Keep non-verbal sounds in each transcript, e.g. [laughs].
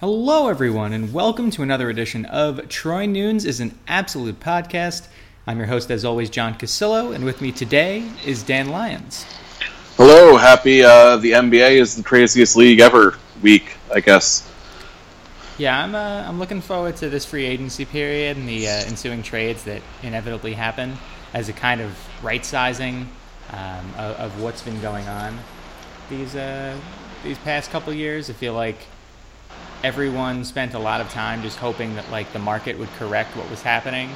Hello, everyone, and welcome to another edition of Troy Nunes is an Absolute Podcast. I'm your host, as always, John Cassillo, and with me today is Dan Lyons. Hello, happy uh, the NBA is the craziest league ever week, I guess. Yeah, I'm, uh, I'm looking forward to this free agency period and the uh, ensuing trades that inevitably happen as a kind of right sizing um, of, of, what's been going on these, uh, these past couple years. I feel like everyone spent a lot of time just hoping that like the market would correct what was happening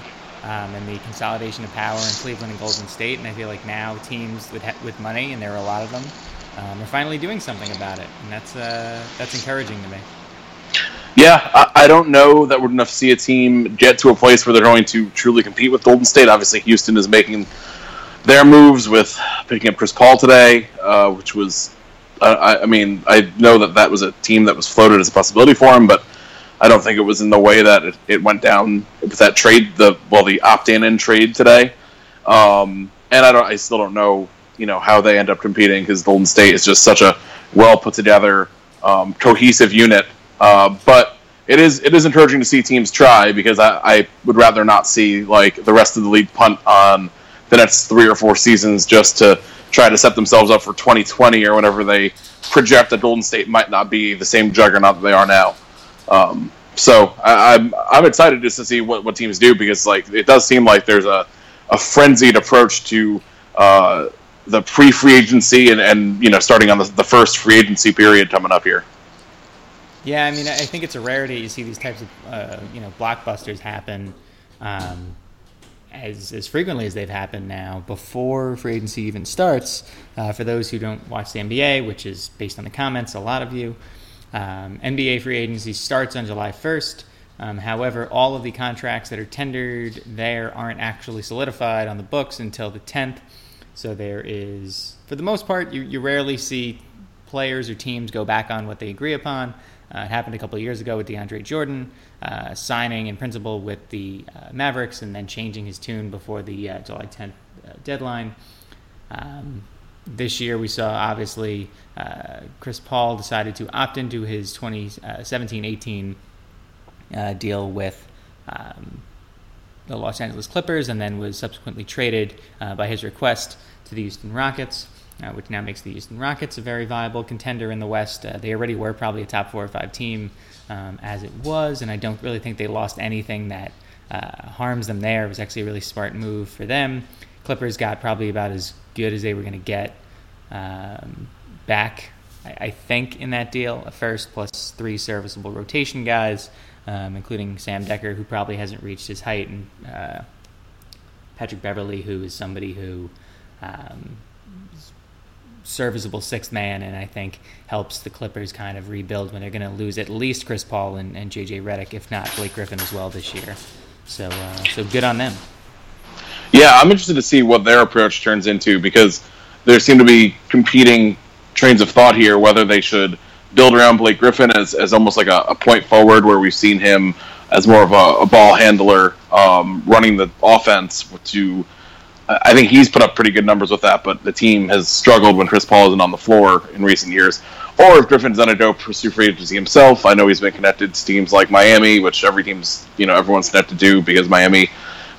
um, and the consolidation of power in Cleveland and Golden State. And I feel like now teams with with money, and there are a lot of them, um, are finally doing something about it, and that's uh, that's encouraging to me. Yeah, I, I don't know that we're going to see a team get to a place where they're going to truly compete with Golden State. Obviously, Houston is making their moves with picking up Chris Paul today, uh, which was I, I mean, I know that that was a team that was floated as a possibility for him, but I don't think it was in the way that it, it went down with that trade, the well, the opt-in and trade today. Um, and I don't, I still don't know, you know, how they end up competing because Golden State is just such a well put together, um, cohesive unit. Uh, but it is it is encouraging to see teams try because I, I would rather not see like the rest of the league punt on the next three or four seasons just to try to set themselves up for 2020 or whenever they project that Golden State might not be the same juggernaut that they are now. Um, so I, am I'm, I'm excited just to see what, what teams do because like it does seem like there's a, a frenzied approach to uh, the pre free agency and, and you know starting on the, the first free agency period coming up here. Yeah, I mean I think it's a rarity you see these types of uh, you know blockbusters happen. Um, as, as frequently as they've happened now before free agency even starts. Uh, for those who don't watch the NBA, which is based on the comments, a lot of you, um, NBA free agency starts on July 1st. Um, however, all of the contracts that are tendered there aren't actually solidified on the books until the 10th. So there is, for the most part, you, you rarely see players or teams go back on what they agree upon. Uh, it happened a couple of years ago with DeAndre Jordan, uh, signing in principle with the uh, Mavericks and then changing his tune before the uh, July 10th uh, deadline. Um, this year, we saw obviously uh, Chris Paul decided to opt into his 2017 18 deal with um, the Los Angeles Clippers and then was subsequently traded by his request to the Houston Rockets uh, which now makes the Houston Rockets a very viable contender in the West. Uh, they already were probably a top four or five team um, as it was, and I don't really think they lost anything that uh, harms them there. It was actually a really smart move for them. Clippers got probably about as good as they were going to get um, back, I, I, think, in that deal. A first plus three serviceable rotation guys, um, including Sam Dekker, who probably hasn't reached his height, and uh, Patrick Beverley, who is somebody who um, serviceable sixth man, and I think helps the Clippers kind of rebuild when they're going to lose at least Chris Paul and, and JJ Redick, if not Blake Griffin as well this year. So, uh, so good on them. Yeah, I'm interested to see what their approach turns into because there seem to be competing trains of thought here whether they should build around Blake Griffin as, as almost like a, a point forward where we've seen him as more of a, a ball handler um, running the offense to I think he's put up pretty good numbers with that, but the team has struggled when Chris Paul isn't on the floor in recent years. Or if Griffin's done a dope pursue free agency himself, I know he's been connected to teams like Miami, which every team's you know everyone's connected to do because Miami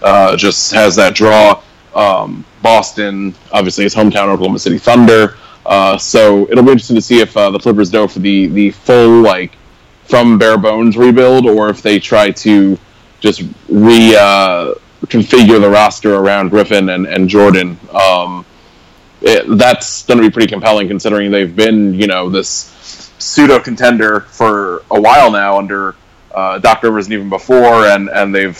uh, just has that draw. Um, Boston, obviously, his hometown, Oklahoma City Thunder. Uh, so it'll be interesting to see if uh, the Clippers go for the the full like from bare bones rebuild, or if they try to just re uh, configure the roster around Griffin and, and Jordan. Um, it, that's going to be pretty compelling considering they've been, you know, this pseudo contender for a while now under uh, Doc Rivers and even before, and, and they've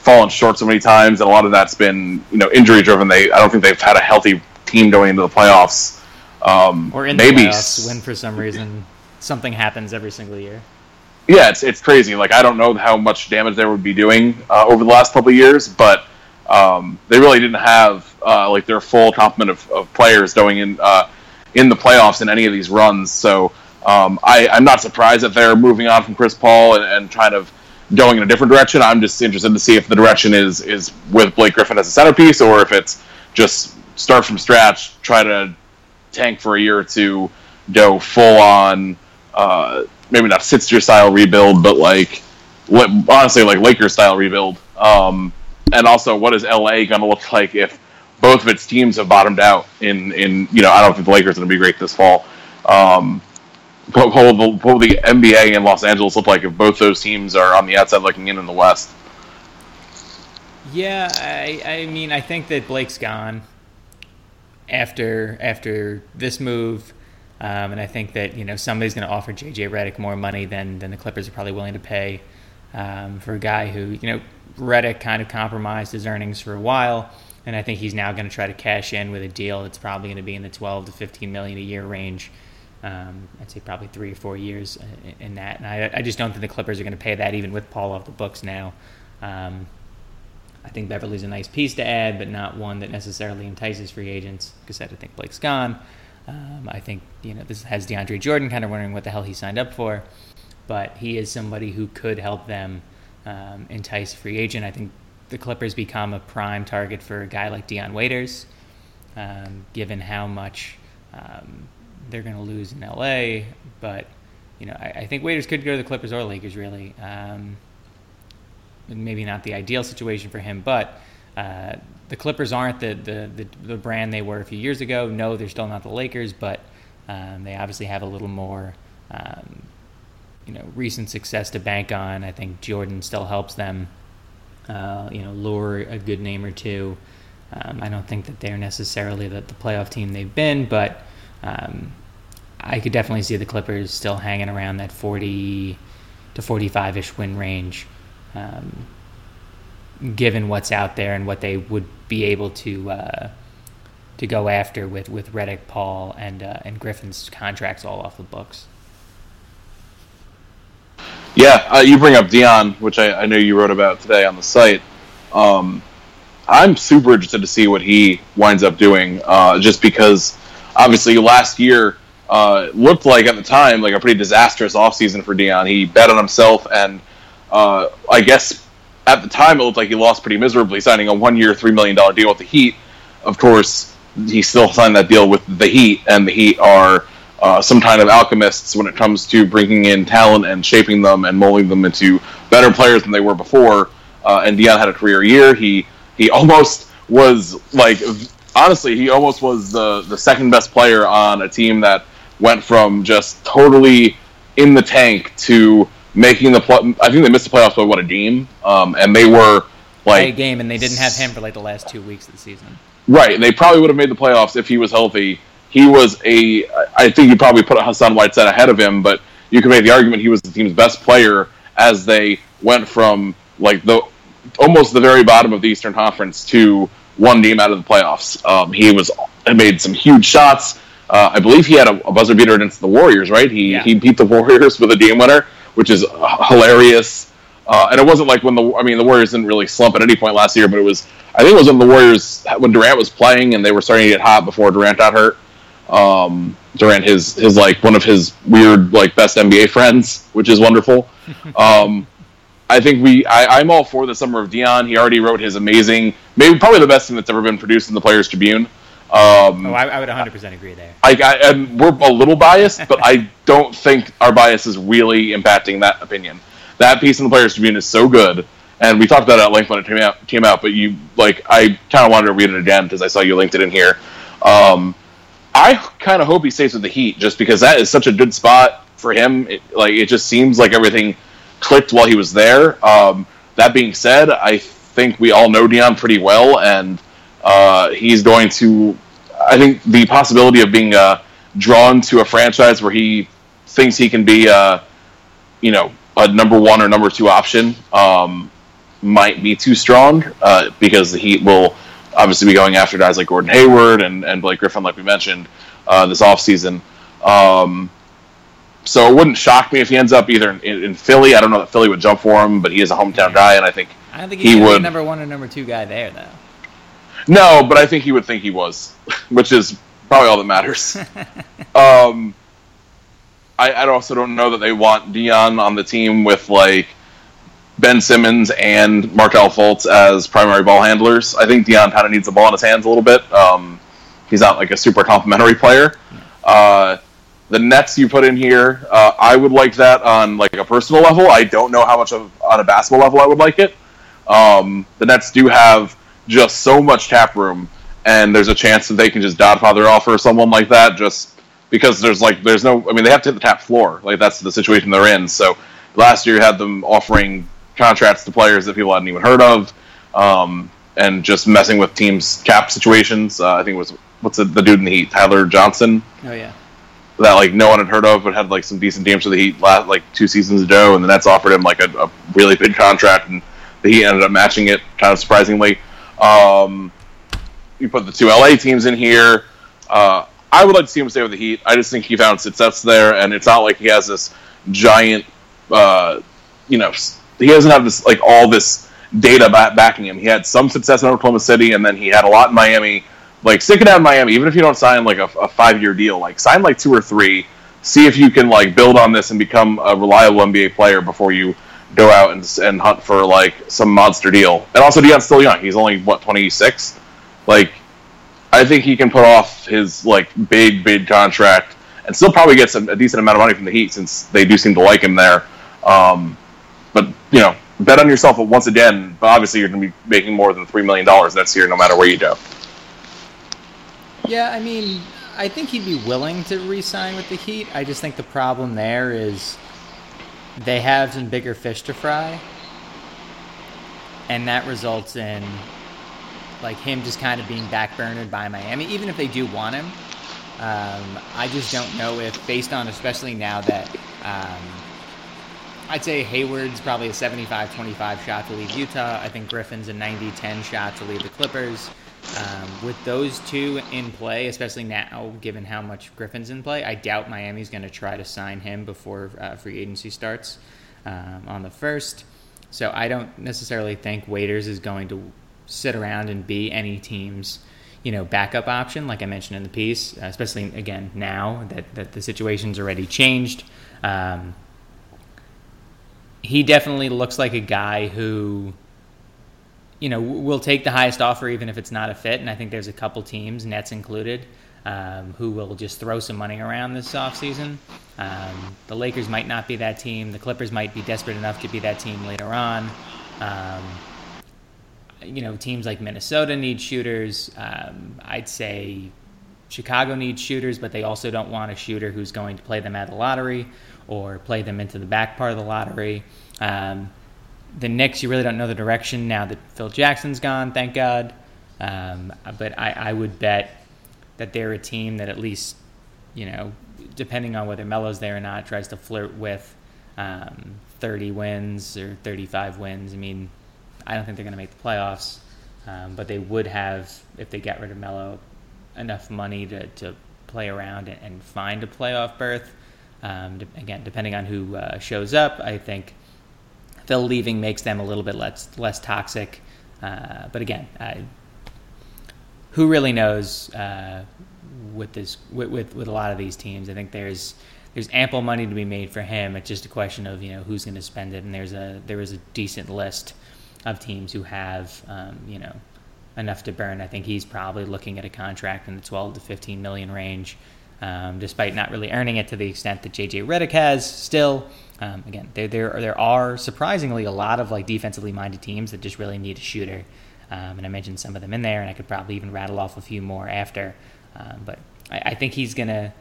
fallen short so many times, and a lot of that's been, you know, injury driven. They I don't think they've had a healthy team going into the playoffs. Um, or in maybe the playoffs when for some reason [laughs] something happens every single year. Yeah, it's it's crazy. Like I don't know how much damage they would be doing uh, over the last couple of years, but um, they really didn't have uh, like their full complement of, of players going in uh, in the playoffs in any of these runs. So um, I, am not surprised that they're moving on from Chris Paul and, and kind of going in a different direction. I'm just interested to see if the direction is is with Blake Griffin as a centerpiece or if it's just start from scratch, try to tank for a year or two, go full on. Uh, maybe not Sixers style rebuild, but like honestly like Lakers style rebuild. Um, and also, what is LA going to look like if both of its teams have bottomed out? In in you know, I don't think the Lakers are going to be great this fall. Um, what will, the, what will the NBA in Los Angeles look like if both those teams are on the outside looking in in the West? Yeah, I, I mean, I think that Blake's gone after after this move, um, and I think that you know somebody's going to offer JJ Redick more money than than the Clippers are probably willing to pay um, for a guy who you know Redick kind of compromised his earnings for a while, and I think he's now going to try to cash in with a deal that's probably going to be in the 12 to 15 million a year range. Um, I'd say probably three or four years in that, and I, I just don't think the Clippers are going to pay that even with Paul off the books now. Um, I think Beverley's a nice piece to add, but not one that necessarily entices free agents. Because I think Blake's gone. Um, I think you know this has DeAndre Jordan kind of wondering what the hell he signed up for, but he is somebody who could help them um, entice free agent. I think the Clippers become a prime target for a guy like Dion Waiters, um, given how much um, they're going to lose in LA. But you know, I, I, think Waiters could go to the Clippers or Lakers. Really, um, maybe not the ideal situation for him, but. Uh, the Clippers aren't the, the, the, the, brand they were a few years ago. No, they're still not the Lakers, but um, they obviously have a little more um, you know recent success to bank on. I think Jordan still helps them, uh, you know, lure a good name or two. Um, I don't think that they're necessarily the, the playoff team they've been, but um, I could definitely see the Clippers still hanging around that 40 to 45 ish win range, um, given what's out there and what they would be able to uh, to go after with with Redick, Paul, and uh, and Griffin's contracts all off the books. Yeah, uh, you bring up Dion, which I, I, know you wrote about today on the site. Um, I'm super interested to see what he winds up doing, uh, just because obviously last year uh, looked like at the time like a pretty disastrous offseason for Dion. He bet on himself, and uh, I guess at the time it looked like he lost pretty miserably, signing a one-year, three million dollar deal with the Heat. Of course, he still signed that deal with the Heat, and the Heat are uh, some kind of alchemists when it comes to bringing in talent and shaping them and molding them into better players than they were before. Uh, and Dion had a career year. He he [laughs] almost was like honestly he almost was the the second best player on a team that went from just totally in the tank to making the play. I think they missed the playoffs by what a game, um, and they were like a game, and they didn't have him for like the last two weeks of the season. Right, and they probably would have made the playoffs if he was healthy he was a. I think you probably put Hassan Whiteside ahead of him, but you could make the argument he was the team's best player as they went from like the almost the very bottom of the Eastern Conference to one team out of the playoffs. Um, he was made some huge shots. Uh, I believe he had a, a, buzzer beater against the Warriors, right? He yeah. he beat the [laughs] Warriors with a game winner, which is hilarious. Uh, and it wasn't like when the I mean the Warriors didn't really slump at any point last year, but it was I think it was when the Warriors when Durant was playing and they were starting to get hot before Durant got hurt um, Durant his his like one of his weird like best NBA friends, which is wonderful. [laughs] um, I think we I, am all for the summer of Dion. He already wrote his amazing, maybe probably the best thing that's ever been produced in the Players Tribune. Um, oh, I, I, would 100 percent agree there. I, I, and we're a little biased, but I don't think our bias is really impacting that opinion. That piece in the Players Tribune is so good, and we talked about it at length when it came out. Came out, but you like I kind of wanted to read it again because I saw you linked it in here. Um, I kind of hope he stays with the Heat just because that is such a good spot for him. It, like it just seems like everything clicked while he was there. Um, that being said, I think we all know Dion pretty well, and uh, he's going to. I think the possibility of being uh, drawn to a franchise where he thinks he can be, uh, you know, a number one or number two option um, might be too strong uh, because the Heat will obviously be going after guys like Gordon Hayward and, and Blake Griffin, like we mentioned uh, this offseason. Um, so it wouldn't shock me if he ends up either in, in, Philly. I don't know that Philly would jump for him, but he is a hometown guy, and I think I don't think he would number one or number two guy there though. No, but I think he would think he was, [laughs] which is probably all that matters. [laughs] um, I, I also don't know that they want Dion on the team with like Ben Simmons and Markelle Fultz as primary ball handlers. I think Dion kind of needs the ball in his hands a little bit. Um, he's not like a super complimentary player. Uh, the nets you put in here, uh, I would like that on like a personal level. I don't know how much of on a basketball level I would like it. Um, the Nets do have just so much cap room, and there's a chance that they can just Godfather offer someone like that just because there's like there's no. I mean, they have to hit the cap floor. Like that's the situation they're in. So last year you had them offering contracts to players that people hadn't even heard of, um, and just messing with teams' cap situations. Uh, I think it was what's the, the dude in the Heat, Tyler Johnson. Oh yeah that like no one had heard of, but had like some decent games for the Heat last, like two seasons ago, and the Nets offered him like a, a really big contract, and the Heat ended up matching it, kind of surprisingly. Um, you put the two LA teams in here. Uh, I would like to see him stay with the Heat. I just think he found success there, and it's not like he has this giant, uh, you know, he doesn't have this like all this data backing him. He had some success in Oklahoma City, and then he had a lot in Miami. Like stick it out in Miami, even if you don't sign like a, a five year deal, like sign like two or three. See if you can like build on this and become a reliable NBA player before you go out and, and hunt for like some monster deal. And also, Dion's still young. He's only what twenty six. Like, I think he can put off his like big big contract and still probably get some, a decent amount of money from the Heat since they do seem to like him there. Um, but you know, bet on yourself once again. But obviously, you're going to be making more than three million dollars next year, no matter where you go. Yeah, I mean, I think he'd be willing to re-sign with the Heat. I just think the problem there is they have some bigger fish to fry, and that results in like him just kind of being backburnered by Miami, even if they do want him. Um, I just don't know if, based on especially now that um, I'd say Hayward's probably a 75 25 shot to leave Utah. I think Griffin's a 90 10 shot to leave the Clippers. Um, with those two in play, especially now, given how much Griffin's in play, I doubt Miami's going to try to sign him before uh, free agency starts um, on the first. So I don't necessarily think Waiters is going to sit around and be any team's you know backup option, like I mentioned in the piece, especially again now that that the situation's already changed. Um, he definitely looks like a guy who you know, we'll take the highest offer even if it's not a fit. And I think there's a couple teams, Nets included, um, who will just throw some money around this offseason. Um, the Lakers might not be that team. The Clippers might be desperate enough to be that team later on. Um, you know, teams like Minnesota need shooters. Um, I'd say Chicago needs shooters, but they also don't want a shooter who's going to play them at the lottery or play them into the back part of the lottery. Um, the Knicks, you really don't know the direction now that Phil Jackson's gone, thank God. Um, but I, I, would bet that they're a team that at least, you know, depending on whether Melo's there or not, tries to flirt with um, 30 wins or 35 wins. I mean, I don't think they're going to make the playoffs, um, but they would have, if they get rid of Melo, enough money to, to play around and, find a playoff berth. Um, again, depending on who uh, shows up, I think Phil leaving makes them a little bit less less toxic. Uh, but again, who really knows uh, with this with, with, with a lot of these teams? I think there's there's ample money to be made for him. It's just a question of you know who's going to spend it, and there's a there is a decent list of teams who have um, you know enough to burn. I think he's probably looking at a contract in the 12 to 15 million range, um, despite not really earning it to the extent that JJ Redick has still. Um, again, there, there there are surprisingly a lot of like defensively minded teams that just really need a shooter, um, and I mentioned some of them in there, and I could probably even rattle off a few more after. Um, but I, I, think he's gonna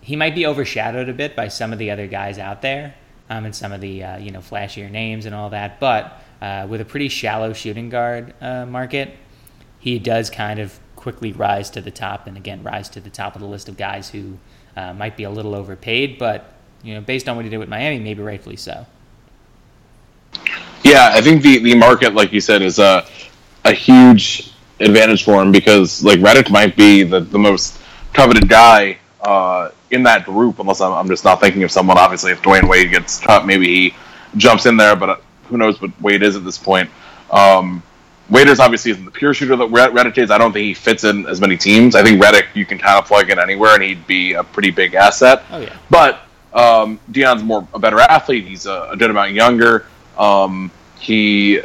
he might be overshadowed a bit by some of the other guys out there, um, and some of the uh, you know flashier names and all that. But uh, with a pretty shallow shooting guard uh, market, he does kind of quickly rise to the top, and again rise to the top of the list of guys who uh, might be a little overpaid, but you know, based on what he did with Miami, maybe rightfully so. Yeah, I think the, the market, like you said, is a a huge advantage for him because like Redick might be the, the most coveted guy uh, in that group, unless I'm, I'm, just not thinking of someone. Obviously, if Dwyane Wade gets cut, maybe he jumps in there, but uh, who knows what Wade is at this point. Um, Waiters obviously isn't the pure shooter that Redick is. I don't think he fits in as many teams. I think Redick you can kind of plug in anywhere and he'd be a pretty big asset. Oh yeah. But um, Dion's more a better athlete. He's a, a good amount younger. Um, he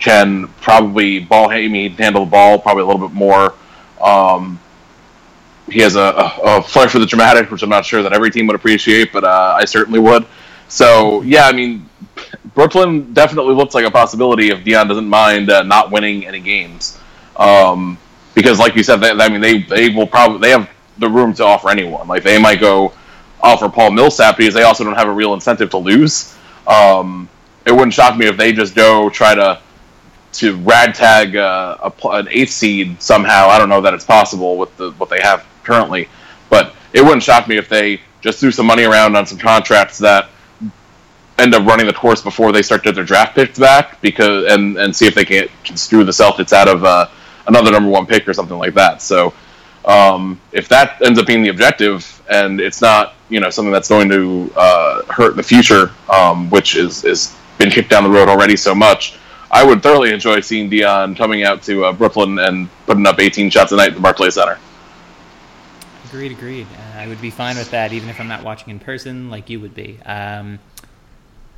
can probably ball. I mean, handle the ball probably a little bit more. Um, he has a, a, a flair for the dramatic, which I'm not sure that every team would appreciate, but uh, I certainly would. So yeah, I mean, Brooklyn definitely looks like a possibility if Dion doesn't mind uh, not winning any games. Um, because, like you said, they, I mean, they they will probably they have the room to offer anyone. Like they might go offer Paul Millsap because they also don't have a real incentive to lose. Um, it wouldn't shock me if they just go try to to ragtag uh, a, an eighth seed somehow. I don't know that it's possible with the what they have currently, but it wouldn't shock me if they just threw some money around on some contracts that end up running the course before they start to get their draft picks back because and and see if they can, can screw the Celtics out of uh, another number one pick or something like that. So um, if that ends up being the objective and it's not you know something that's going to uh, hurt the future, um, which is is been kicked down the road already so much. I would thoroughly enjoy seeing Dion coming out to uh, Brooklyn and putting up 18 shots a night at the Barclays Center. Agreed, agreed. Uh, I would be fine with that, even if I'm not watching in person, like you would be. Um,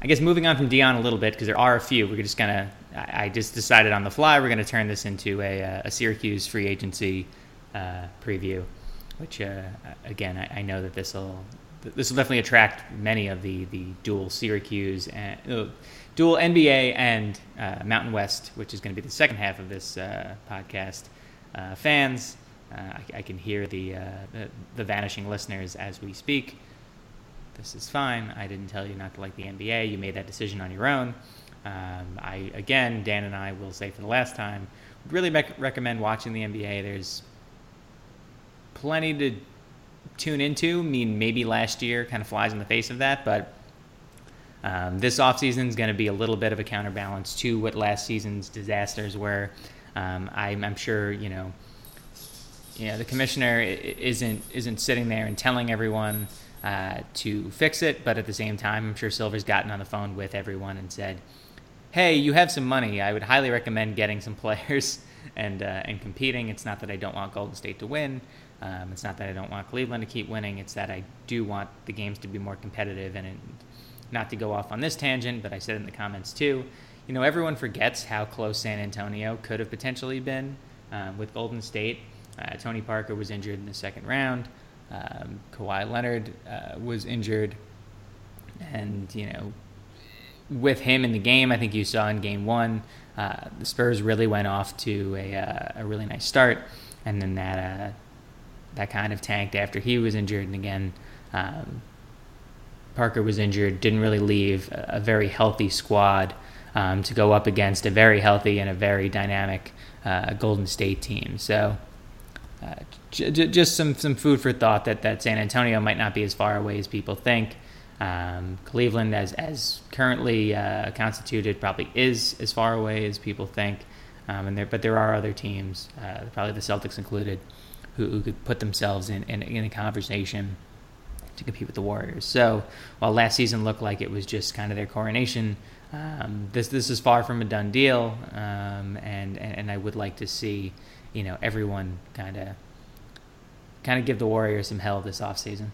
I guess moving on from Dion a little bit because there are a few. We're just gonna. I just decided on the fly we're gonna turn this into a, uh, a Syracuse free agency uh, preview, which uh, again I, I, know that this will this will definitely attract many of the the dual Syracuse and uh, dual NBA and uh, Mountain West, which is going to be the second half of this uh, podcast. fans, I, I, can hear the, the the vanishing listeners as we speak this is fine. I didn't tell you not to like the NBA. You made that decision on your own. Um, I again, Dan and I will say for the last time, really rec- recommend watching the NBA. There's plenty to tune into. I mean, maybe last year kind of flies in the face of that, but um, this offseason is going to be a little bit of a counterbalance to what last season's disasters were. Um, I'm, I'm, sure you know, you know, the commissioner isn't isn't sitting there and telling everyone uh, to fix it. But at the same time, I'm sure Silver's gotten on the phone with everyone and said, "Hey, you have some money. I would highly recommend getting some [laughs] players and uh, and competing. It's not that I don't want Golden State to win. Um, it's not that I don't want Cleveland to keep winning. It's that I do want the games to be more competitive and." It, not to go off on this tangent, but I said in the comments too, you know, everyone forgets how close San Antonio could have potentially been um, with Golden State. Uh, Tony Parker was injured in the second round. Um, Kawhi Leonard uh, was injured, and you know, with him in the game, I think you saw in Game One, uh, the Spurs really went off to a, uh, a really nice start, and then that uh, that kind of tanked after he was injured, and again. Um, Parker was injured, didn't really leave a, a very healthy squad um, to go up against a very healthy and a very dynamic uh, Golden State team. So uh, j- just some, some food for thought that, that San Antonio might not be as far away as people think. Um, Cleveland, as, as currently uh, constituted, probably is as far away as people think. Um, and there, but there are other teams, uh, probably the Celtics included, who, who could put themselves in, in, in, a conversation to compete with the Warriors. So while last season looked like it was just kind of their coronation, um, this this is far from a done deal, um, and, and, and I would like to see you know everyone kind of kind of give the Warriors some hell this offseason.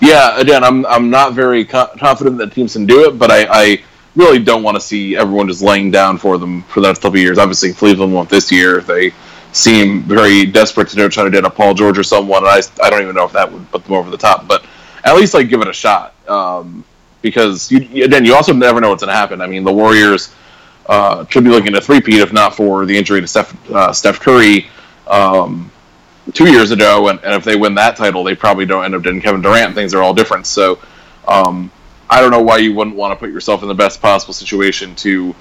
Yeah, again, I'm I'm not very co- confident that teams can do it, but I, I really don't want to see everyone just laying down for them for the next couple of years. Obviously, Cleveland won't this year. They seem very desperate to know try to get a Paul George or someone. And I I don't even know if that would put them over the top, but at least like give it a shot. Um, because you, again, you also never know what's going to happen. I mean, the Warriors uh, could be looking at a three-peat if not for the injury to Steph, uh, Steph Curry um, two years ago. And, and, if they win that title, they probably don't end up getting Kevin Durant. Things are all different. So um, I don't know why you wouldn't want to put yourself in the best possible situation to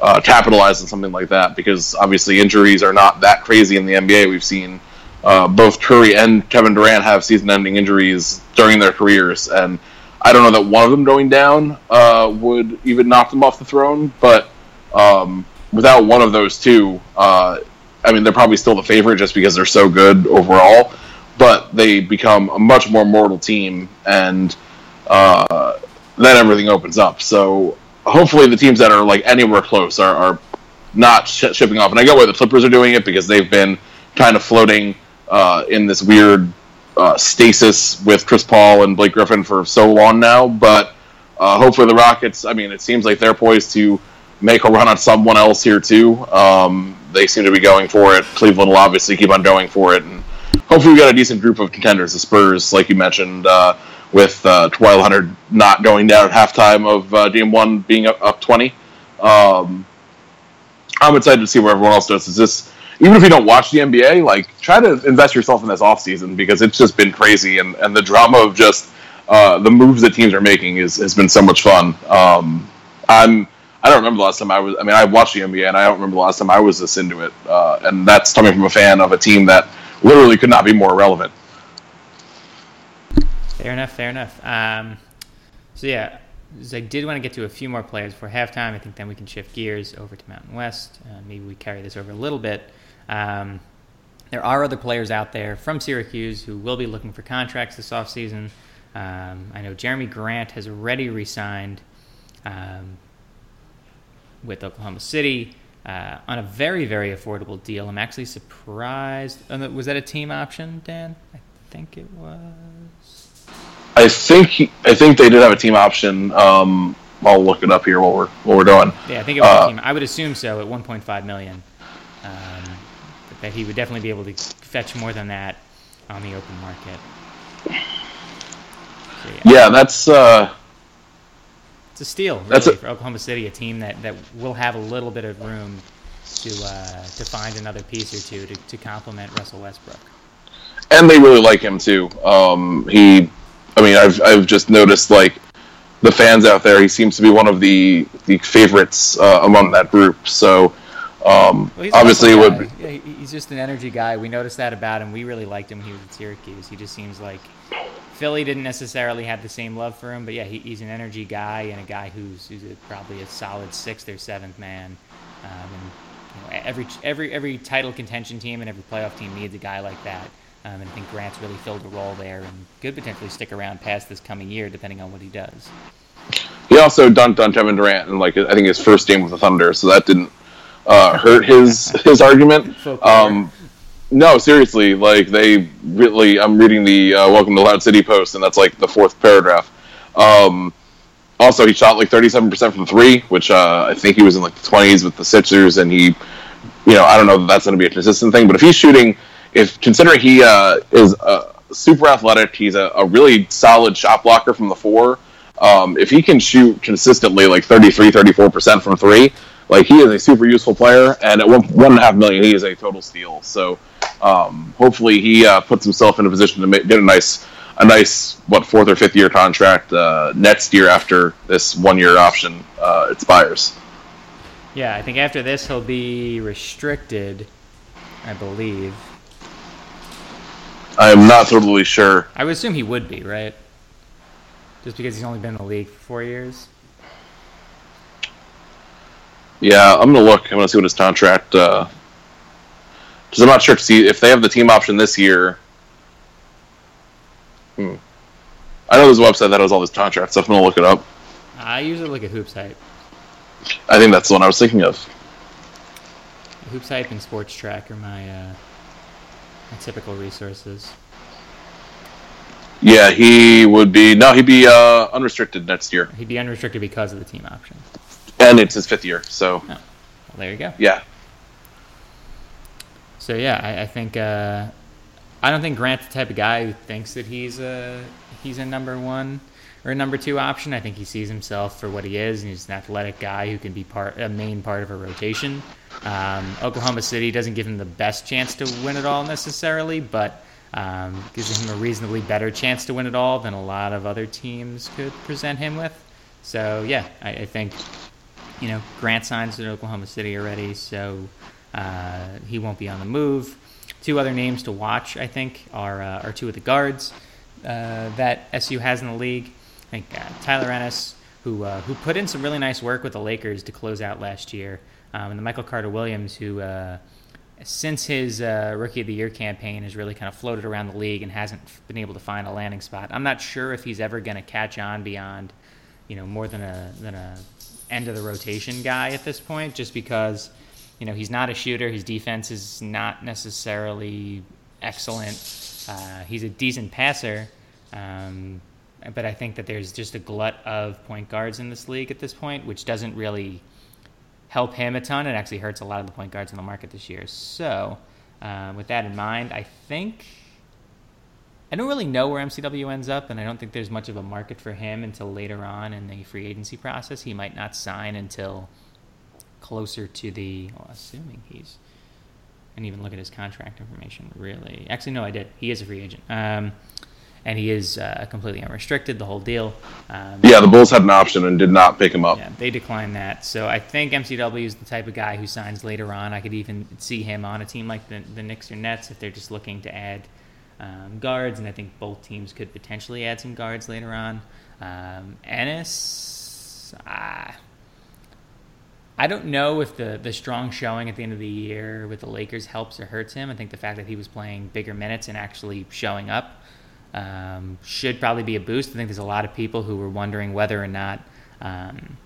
uh, capitalize on something like that because obviously injuries are not that crazy in the NBA. We've seen uh, both Curry and Kevin Durant have season-ending injuries during their careers, and I don't know that one of them going down uh, would even knock them off the throne, but um, without one of those two, uh, I mean, they're probably still the favorite just because they're so good overall. but they become a much more mortal team, and uh, then everything opens up. So hopefully, the teams that are like anywhere close are, are not sh- shipping off. And I get why the Clippers are doing it because they've been kind of floating uh, in this weird uh, stasis with Chris Paul and Blake Griffin for so long now. But uh, hopefully, the Rockets. I mean, it seems like they're poised to make a run on someone else here too. Um, they seem to be going for it. Cleveland will obviously keep on going for it, and hopefully, we got a decent group of contenders. The Spurs, like you mentioned. Uh, with uh, Kawhi Leonard not going down at halftime of uh, game one being up, up 20. Um, I'm excited to see where everyone else does. Is this even if you don't watch the NBA, like try to invest yourself in this offseason because it's just been crazy and, and the drama of just uh, the moves that teams are making is, has been so much fun. Um, I'm I don't remember the last time I was. I mean, I watched the NBA and I don't remember the last time I was this into it. Uh, and that's coming from a fan of a team that literally could not be more relevant. Fair enough. Fair enough. Um, so yeah, I did want to get to a few more players for halftime. I think then we can shift gears over to Mountain West. Uh, maybe we carry this over a little bit. Um, there are other players out there from Syracuse who will be looking for contracts this offseason. Um, I know Jerami Grant has already re-signed um, with Oklahoma City uh, on a very, very affordable deal. I'm actually surprised. Uh, was that a team option, Dan? I think it was. I think he, I think they did have a team option. Um, I'll look it up here while we're while we're doing. Yeah, I think it was uh, a team. I would assume so at 1.5 million. Um, that he would definitely be able to fetch more than that on the open market. So, yeah. yeah. that's uh, it's a steal really, a, for Oklahoma City, a team that, that will have a little bit of room to uh, to find another piece or two to, to complement Russell Westbrook. And they really like him too. Um, he, I mean, I've I've just noticed like the fans out there. He seems to be one of the the favorites uh, among that group. So um, well, obviously, it would. Yeah, he's just an energy guy. We noticed that about him. We really liked him when he was at Syracuse. He just seems like Philly didn't necessarily have the same love for him, but yeah, he, he's an energy guy and a guy who's, who's a, probably a solid sixth or seventh man. Um, and you know, every every every title contention team and every playoff team needs a guy like that. Um, and I think Grant's really filled a role there and could potentially stick around past this coming year, depending on what he does. He also dunked on Kevin Durant in like I think his first game with the Thunder, so that didn't uh, hurt his his argument. Um, no, seriously, like they really. I'm reading the uh, Welcome to Loud City post, and that's like the fourth paragraph. Um, also, he shot like 37% from three, which uh, I think he was in like the 20s with the Sixers, and he, you know, I don't know that that's going to be a consistent thing, but if he's shooting, if considering he uh, is uh, super athletic, he's a, a, really solid shot blocker from the four. Um, if he can shoot consistently like 33, 34% from three, like he is a super useful player, and at one one and a half million, he is a total steal. So um, hopefully, he uh, puts himself in a position to make, get a nice a nice what fourth or fifth year contract uh, next year after this one year option uh, expires. Yeah, I think after this he'll be restricted. I believe. I am not totally sure. I would assume he would be right, just because he's only been in the league for four years. Yeah, I'm gonna look. I'm gonna see what his contract. Because I'm not sure to see if they have the team option this year. Hmm. I know there's a website that has all this contract stuff. I'm gonna look it up. I usually look at Hoops Hype. I think that's the one I was thinking of. Hoops Hype and Spotrac are my uh, my typical resources. Yeah, he would be no, he'd be uh, unrestricted next year. He'd be unrestricted because of the team option and it's his fifth year. So, oh, well, there you go. Yeah. So yeah, I, I think uh, I don't think Grant's the type of guy who thinks that he's a he's a number one or a number two option. I think he sees himself for what he is, and he's an athletic guy who can be part a main part of a rotation. Um, Oklahoma City doesn't give him the best chance to win it all necessarily, but um, gives him a reasonably better chance to win it all than a lot of other teams could present him with. So yeah, I, I think you know, Grant signs at Oklahoma City already, so uh, he won't be on the move. Two other names to watch, I think, are uh, are two of the guards uh, that SU has in the league. I think uh, Tyler Ennis, who uh, who put in some really nice work with the Lakers to close out last year, um, and the Michael Carter Williams, who since his uh, rookie of the year campaign has really kind of floated around the league and hasn't been able to find a landing spot. I'm not sure if he's ever going to catch on beyond, you know, more than a than a end of the rotation guy at this point, just because, you know, he's not a shooter. His defense is not necessarily excellent. Uh, he's a decent passer, um, but I think that there's just a glut of point guards in this league at this point, which doesn't really help him a ton. It actually hurts a lot of the point guards in the market this year. So, uh, with that in mind, I think I don't really know where MCW ends up, and I don't think there's much of a market for him until later on in the free agency process. He might not sign until closer to the, well, assuming he's. Didn't even look at his contract information, really. Actually, no, I did. He is a free agent. Um, and he is uh, completely unrestricted, the whole deal. Um, yeah, the Bulls had an option and did not pick him up. Yeah, they declined that. So I think MCW is the type of guy who signs later on. I could even see him on a team like the, the Knicks or Nets if they're just looking to add um, guards, and I think both teams could potentially add some guards later on. Um, Ennis, ah, I don't know if the, the strong showing at the end of the year with the Lakers helps or hurts him. I think the fact that he was playing bigger minutes and actually showing up um, should probably be a boost. I think there's a lot of people who were wondering whether or not, um,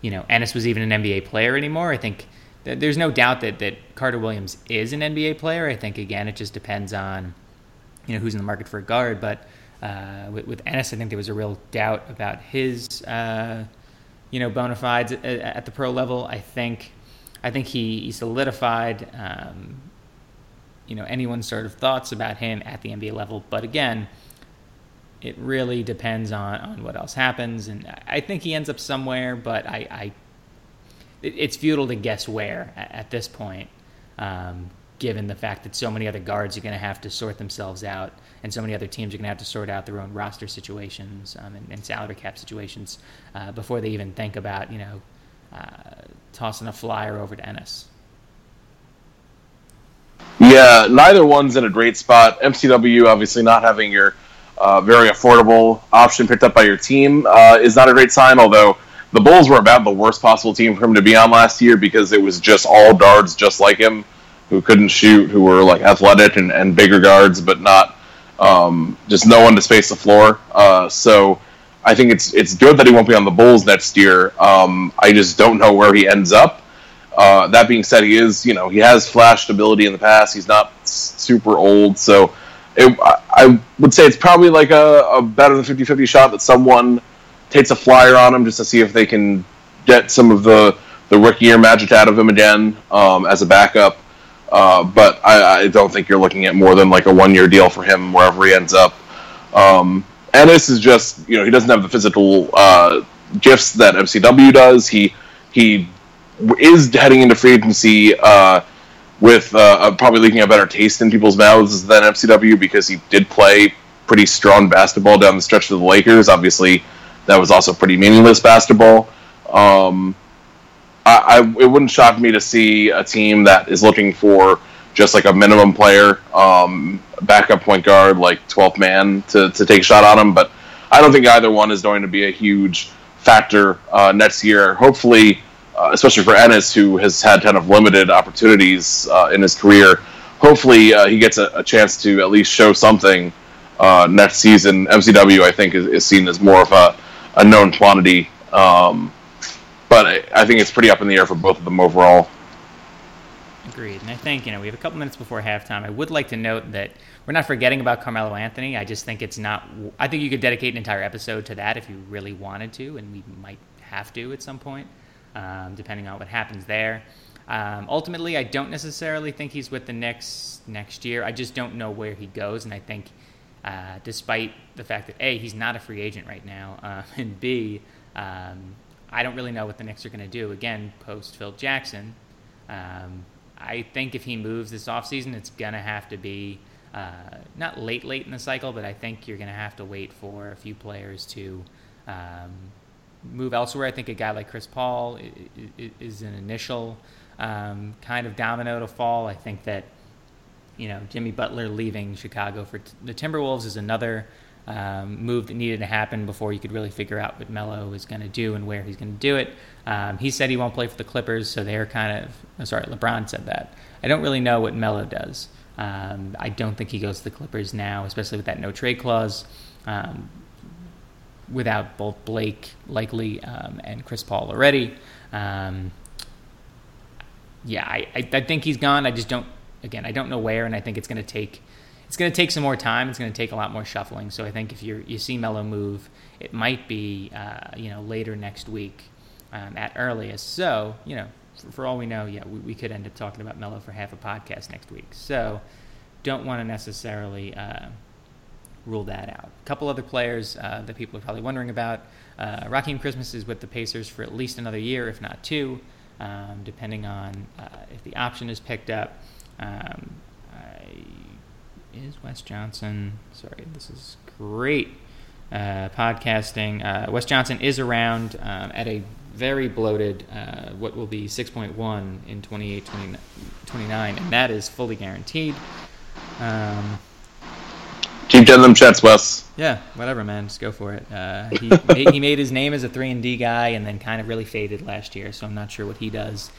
you know, Ennis was even an NBA player anymore. I think th- there's no doubt that, that Carter Williams is an NBA player. I think, again, it just depends on, you know, who's in the market for a guard. But uh, with, with, Ennis, I think there was a real doubt about his, uh, you know, bona fides at, at, the pro level. I think, I think he, he solidified, um, you know, anyone's sort of thoughts about him at the NBA level. But again, it really depends on, on what else happens. And I think he ends up somewhere, but I, I it, it's futile to guess where at, at this point, um, given the fact that so many other guards are going to have to sort themselves out, and so many other teams are going to have to sort out their own roster situations um, and, and, salary cap situations uh, before they even think about, you know, uh, tossing a flyer over to Ennis. Yeah, neither one's in a great spot. MCW obviously not having your uh, very affordable option picked up by your team uh, is not a great sign. Although the Bulls were about the worst possible team for him to be on last year because it was just all guards just like him who couldn't shoot, who were like athletic and, and bigger guards, but not um, just no one to space the floor. Uh, so I think it's it's good that he won't be on the Bulls next year. Um, I just don't know where he ends up. Uh, that being said, he is you know he has flashed ability in the past. He's not super old, so it, I would say it's probably like a, a better than 50 50 shot that someone takes a flyer on him just to see if they can get some of the, the rookie year magic out of him again um, as a backup. Uh, but I, I, don't think you're looking at more than like a one year deal for him wherever he ends up. Um, Ennis is just, you know, he doesn't have the physical uh, gifts that MCW does. He he is heading into free agency. Uh, with uh, probably leaving a better taste in people's mouths than MCW because he did play pretty strong basketball down the stretch of the Lakers. Obviously, that was also pretty meaningless basketball. Um, I, I, it wouldn't shock me to see a team that is looking for just like a minimum player, um, backup point guard, like 12th man to, to take a shot on him. But I don't think either one is going to be a huge factor uh, next year. Hopefully, uh, especially for Ennis, who has had kind of limited opportunities uh, in his career. Hopefully, uh, he gets a, a, chance to at least show something uh, next season. MCW, I think, is, is, seen as more of a, a known quantity, um, but I, I think it's pretty up in the air for both of them overall. Agreed. And I think, you know, we have a couple minutes before halftime. I would like to note that we're not forgetting about Carmelo Anthony. I just think it's not. I think you could dedicate an entire episode to that if you really wanted to, and we might have to at some point um, depending on what happens there. Um, ultimately, I don't necessarily think he's with the Knicks next year. I just don't know where he goes, and I think, uh, despite the fact that a he's not a free agent right now, uh, [laughs] and b um, I don't really know what the Knicks are going to do again post Phil Jackson. Um, I think if he moves this offseason, it's going to have to be uh, not late, late in the cycle, but I think you're going to have to wait for a few players to um, move elsewhere. I think a guy like Chris Paul is an initial um, kind of domino to fall. I think that you know Jimmy Butler leaving Chicago for the Timberwolves is another um, move that needed to happen before you could really figure out what Melo was going to do and where he's going to do it. Um, he said he won't play for the Clippers, so they're kind of oh, sorry. LeBron said that. I don't really know what Melo does. Um, I don't think he goes to the Clippers now, especially with that no trade clause. Um, without both Blake likely um, and Chris Paul already. Um, yeah, I, I, I think he's gone. I just don't. Again, I don't know where, and I think it's going to take it's going to take some more time. It's going to take a lot more shuffling. So I think if you you see Melo move, it might be uh, you know later next week um, at earliest. So you know, for, for all we know, yeah, we, we, could end up talking about Melo for half a podcast next week. So don't want to necessarily uh, rule that out. A couple other players uh, that people are probably wondering about. Uh, Rakeem Christmas is with the Pacers for at least another year, if not two, um, depending on uh, if the option is picked up. Um, is Wes Johnson. Sorry, this is great uh, podcasting. Uh, Wes Johnson is around um, at a very bloated, uh, what will be 6.1 in 28 29, and that is fully guaranteed. Um, Keep getting them checks, Wes. Yeah, whatever, man. Just go for it. Uh, [laughs] he, he made his name as a 3 and D guy and then kind of really faded last year, so I'm not sure what he does.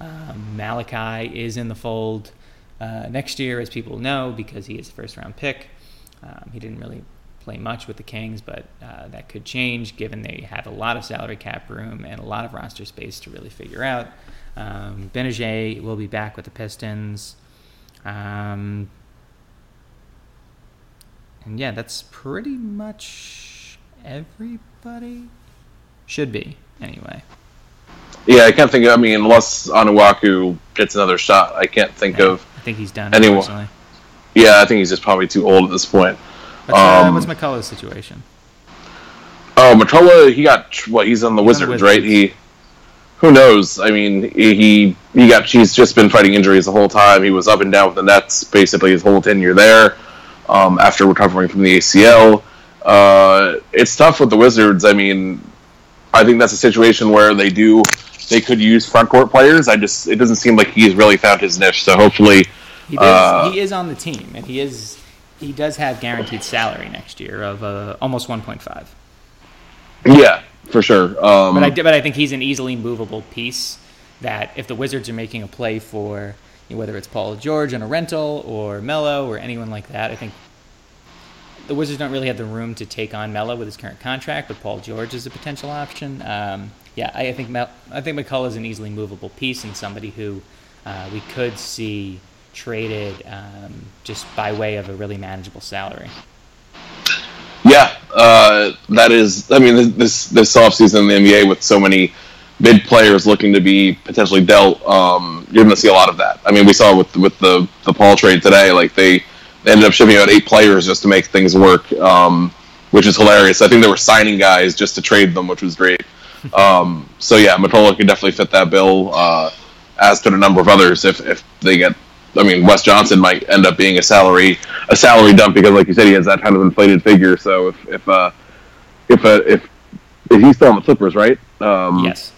Um, Malachi is in the fold uh, next year, as people know, because he is a first round pick. Um, he didn't really play much with the Kings, but uh, that could change given they have a lot of salary cap room and a lot of roster space to really figure out. Um, Gbinije will be back with the Pistons. Um, and yeah, that's pretty much everybody. Should be, anyway. Yeah, I can't think of, I mean, unless Onuaku gets another shot, I can't think yeah. of think he's done. Anyone? Yeah, I think he's just probably too old at this point. What's, uh, um, what's McCullough's situation? Oh, McCullough, he got what? He's on the he's Wizards, on Wizards, right? He, who knows? I mean, he he got he's just been fighting injuries the whole time. He was up and down with the Nets basically his whole tenure there. Um, after recovering from the ACL, uh, it's tough with the Wizards. I mean, I think that's a situation where they do they could use front court players. I just it doesn't seem like he's really found his niche. So hopefully, he, does, uh, he is on the team, and he is he does have guaranteed salary next year of uh, almost 1.5. Yeah, for sure. Um, but I but I think he's an easily movable piece that if the Wizards are making a play for you know, whether it's Paul George on a rental or Melo or anyone like that, I think the Wizards don't really have the room to take on Melo with his current contract, but Paul George is a potential option. Um, yeah, I, I think Mel, I think McCullough is an easily movable piece and somebody who uh, we could see traded um, just by way of a really manageable salary. Yeah, uh, that is. I mean, this this offseason in the NBA with so many mid players looking to be potentially dealt, um, you're going to see a lot of that. I mean, we saw with with the the Paul trade today. Like they, ended up shipping out eight players just to make things work, um, which is hilarious. I think they were signing guys just to trade them, which was great [laughs] um, so yeah, Mottola could definitely fit that bill, uh, as could a number of others if, if they get. I mean, Wes Johnson might end up being a salary a salary dump because, like you said, he has that kind of inflated figure. So if if uh, if uh, if if he's still on the Clippers, right? Um, yes.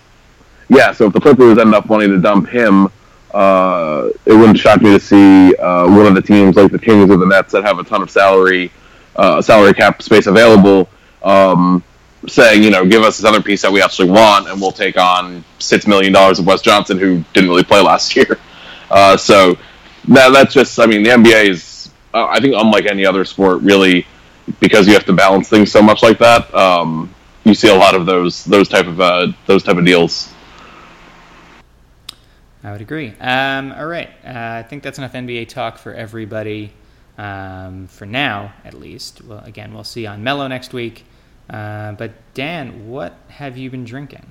Yeah. So if the Clippers end up wanting to dump him, uh, it wouldn't shock me to see uh, one of the teams like the Kings or the Nets that have a ton of salary uh, salary cap space available. Um, saying, you know, give us this other piece that we actually want, and we'll take on six million dollars of Wes Johnson, who didn't really play last [laughs] year. Uh, so that, that's just, I mean, the NBA is, uh, I think, unlike any other sport, really, because you have to balance things so much like that. Um, you see a lot of those those type of uh, those type of deals. I would agree. Um, all right, uh, I think that's enough NBA talk for everybody um, for now, at least. Well, again, we'll see on Melo next week. Uh, but Dan, what have you been drinking?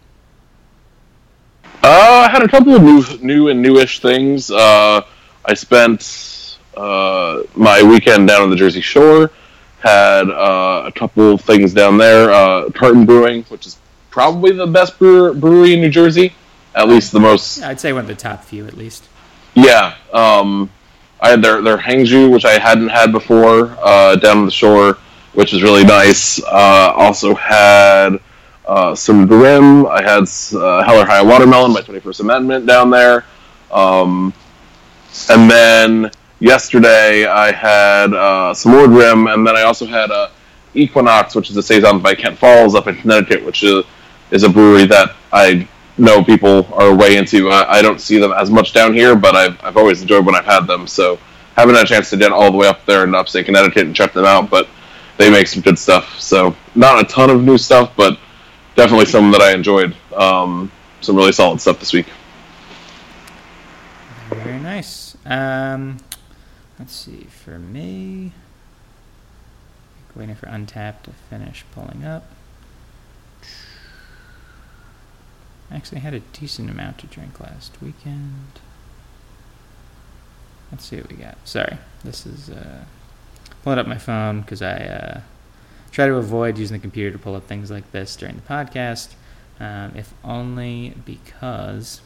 Uh, I had a couple of new, new and newish things. Uh, I spent uh, my weekend down on the Jersey Shore. Had uh, a couple things down there. Uh, Carton Brewing, which is probably the best brewer, brewery in New Jersey, at least the most. I'd say one of the top few, at least. Yeah. Um, I had their their Hangju, which I hadn't had before, uh, down on the shore which is really nice. Uh, also had uh, some Grimm. I had uh, Hell or High Watermelon, my 21st Amendment down there. Um, and then yesterday I had uh, some more Grimm, and then I also had a Equinox, which is a saison by Kent Falls up in Connecticut, which is, is a brewery that I know people are way into. I, I don't see them as much down here, but I've, I've always enjoyed when I've had them. So haven't had a chance to get all the way up there in upstate Connecticut and check them out, but they make some good stuff. So not a ton of new stuff, but definitely some that I enjoyed. Um, some really solid stuff this week. Very nice. Um, let's see. For me, waiting for Untappd to finish pulling up. Actually, had a decent amount to drink last weekend. Let's see what we got. Sorry, this is uh, pulling up my phone because I uh, try to avoid using the computer to pull up things like this during the podcast, um, if only because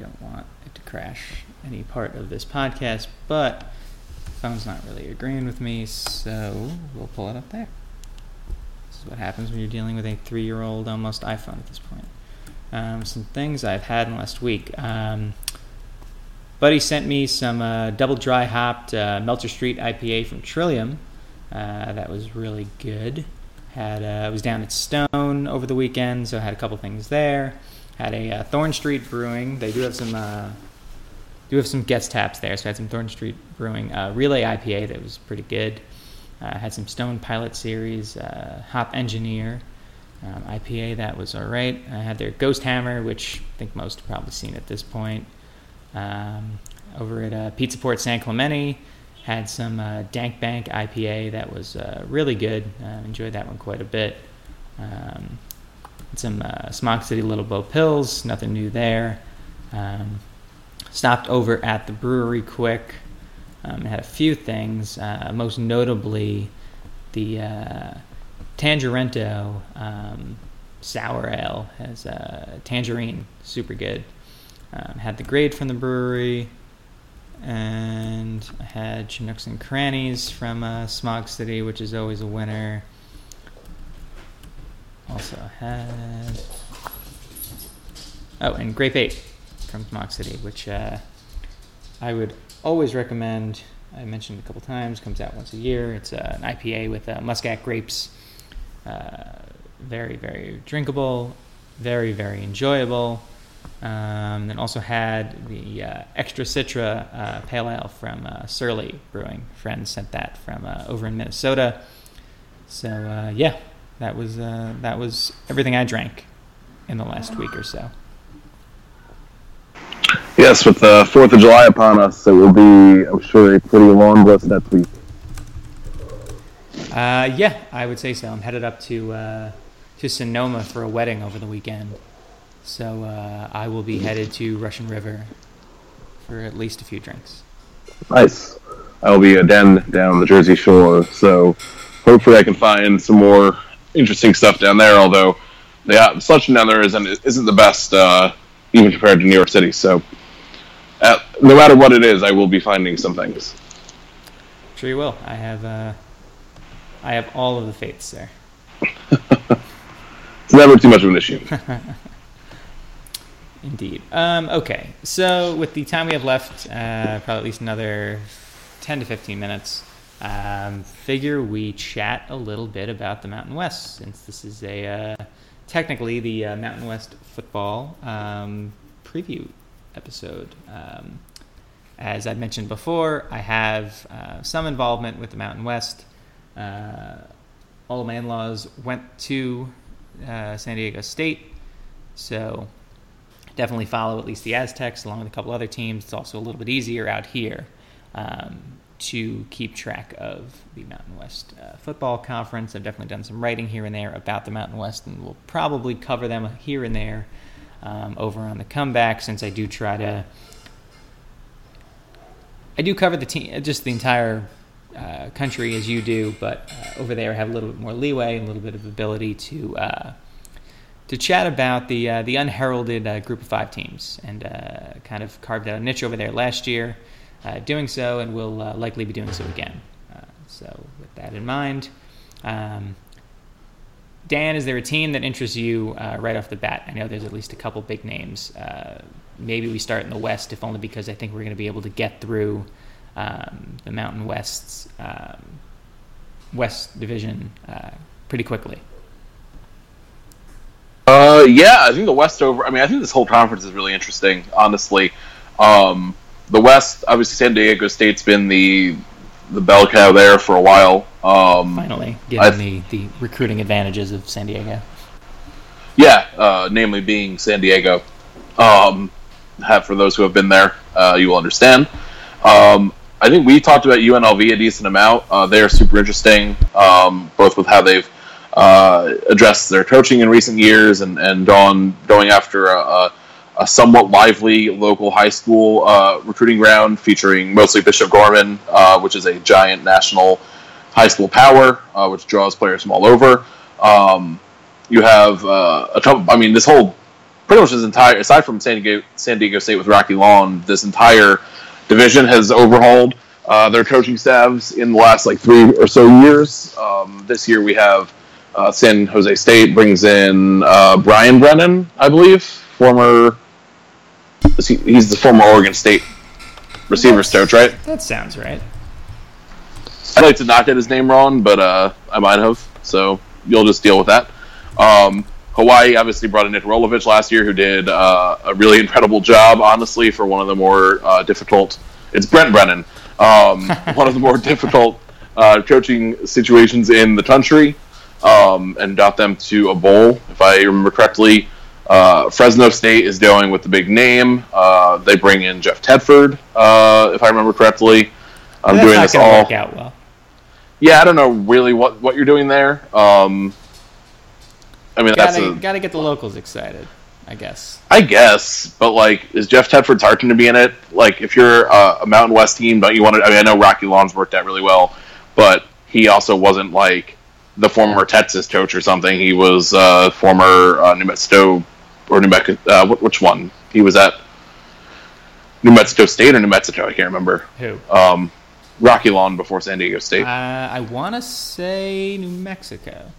don't want it to crash any part of this podcast. But phone's not really agreeing with me, so we'll pull it up there. This is what happens when you're dealing with a three-year-old almost iPhone at this point. Um, some things I've had in last week. Um, Buddy sent me some uh, double dry hopped uh, Melcher Street IPA from Trillium. Uh, that was really good. Had uh, I was down at Stone over the weekend, so I had a couple things there. Had a uh, Thorn Street Brewing. They do have some uh, do have some guest taps there, so I had some Thorn Street Brewing Relay IPA that was pretty good. had some Stone Pilot Series Hop Engineer. Um, IPA that was all right. I had their Ghost Hammer, which I think most have probably seen at this point. Um, over at uh, Pizza Port San Clemente, had some uh, Dank Bank IPA that was uh, really good. Uh, enjoyed that one quite a bit. Um, some uh, Smog City Little Bo Pils, nothing new there. Um, stopped over at the brewery quick. Um, had a few things, uh, most notably the uh, Tangerento um, Sour Ale has a tangerine, super good. Um, had the grade from the brewery, and I had Chinooks and Crannies from uh, Smog City, which is always a winner. Also had oh, and Grape Eight from Smog City, which uh, I would always recommend. I mentioned a couple times. Comes out once a year. It's uh, an IPA with uh, muscat grapes. Uh, very very drinkable, very very enjoyable. Um, then also had the uh, Extra Citra uh, Pale Ale from Surly Brewing. Friends sent that from over in Minnesota. So yeah, that was uh, that was everything I drank in the last week or so. Yes, with the Fourth of July upon us, it will be, I'm sure, a pretty long list next week. yeah, I would say so. I'm headed up to to Sonoma for a wedding over the weekend. So uh, I will be headed to Russian River for at least a few drinks. Nice. I will be again down the Jersey Shore, so hopefully I can find some more interesting stuff down there. Although the selection down there isn't isn't the best, uh, even compared to New York City. So uh, no matter what it is, I will be finding some things. Sure, you will. I have uh, I have all of the faiths [laughs] there. it's never too much of an issue. [laughs] Indeed. Um, okay, so with the time we have left, uh, probably at least another 10 to 15 minutes, um, figure we chat a little bit about the Mountain West, since this is a uh, technically the uh, Mountain West football um, preview episode. Um, as I mentioned before, I have uh, some involvement with the Mountain West. Uh, all of my in laws went to uh, San Diego State, so definitely follow at least the Aztecs along with a couple other teams. It's also a little bit easier out here um, to keep track of the Mountain West uh, Football Conference. I've definitely done some writing here and there about the Mountain West, and we'll probably cover them here and there um, over on the comeback since I do try to. I do cover the team, just the entire uh, country as you do, but uh, over there I have a little bit more leeway and a little bit of ability to uh, to chat about the uh, the unheralded uh, group of five teams and uh, kind of carved out a niche over there last year, uh, doing so, and will uh, likely be doing so again. Uh, so, with that in mind, um, Dan, is there a team that interests you right off the bat? I know there's at least a couple big names. maybe we start in the West, if only because I think we're going to be able to get through um, the Mountain West's um, West Division uh, pretty quickly. Uh, yeah, I think the West over. I mean, I think this whole conference is really interesting. Honestly, um, the West, obviously, San Diego State's been the the bell cow there for a while. Um, Finally, given the, the recruiting advantages of San Diego. Yeah, uh, namely being San Diego. Um, have for those who have been there, uh, you will understand. Um, I think we talked about UNLV a decent amount. Uh, they are super interesting, um, both with how they've uh, addressed their coaching in recent years and, and gone going after a, a, a somewhat lively local high school uh, recruiting ground featuring mostly Bishop Gorman, uh, which is a giant national high school power, uh, which draws players from all over. Um, you have uh, a couple. I mean, this whole pretty much this entire aside from San Diego, San Diego State with Rocky Long, this entire division has overhauled uh, their coaching staffs in the last like three or so years. Um, this year we have uh, San Jose State brings in Brian Brennan, I believe, former. He, he's the former Oregon State receivers coach, right? That sounds right. I'd like to not get his name wrong, but uh, I might have. So you'll just deal with that. Um, Hawaii obviously brought in Nick Rolovich last year, who did uh, a really [laughs] incredible job, honestly, for one of the more uh, difficult. It's Brent Brennan, um, [laughs] one of the more difficult uh, coaching situations in the country, um, and got them to a bowl, if I remember correctly. Uh, Fresno State is going with the big name. Uh, they bring in Jeff Tedford, uh, if I remember correctly. I'm That's doing this all. work out well. Yeah, I don't know really what, what you're doing there. Um, I mean, that's Gotta, a, gotta get the locals excited, I guess. I guess, but like, is Jeff Tedford's heart going to be in it? Like, if you're uh, a Mountain West team, don't you want to? I mean, I know Rocky Long's worked out really well, but he also wasn't like the former Texas coach or something. He was uh, former uh, New Mexico or New Mexico. Uh, which one? He was at New Mexico State or New Mexico. I can't remember. Who? Um, Rocky Long before San Diego State. Uh, I want to say New Mexico.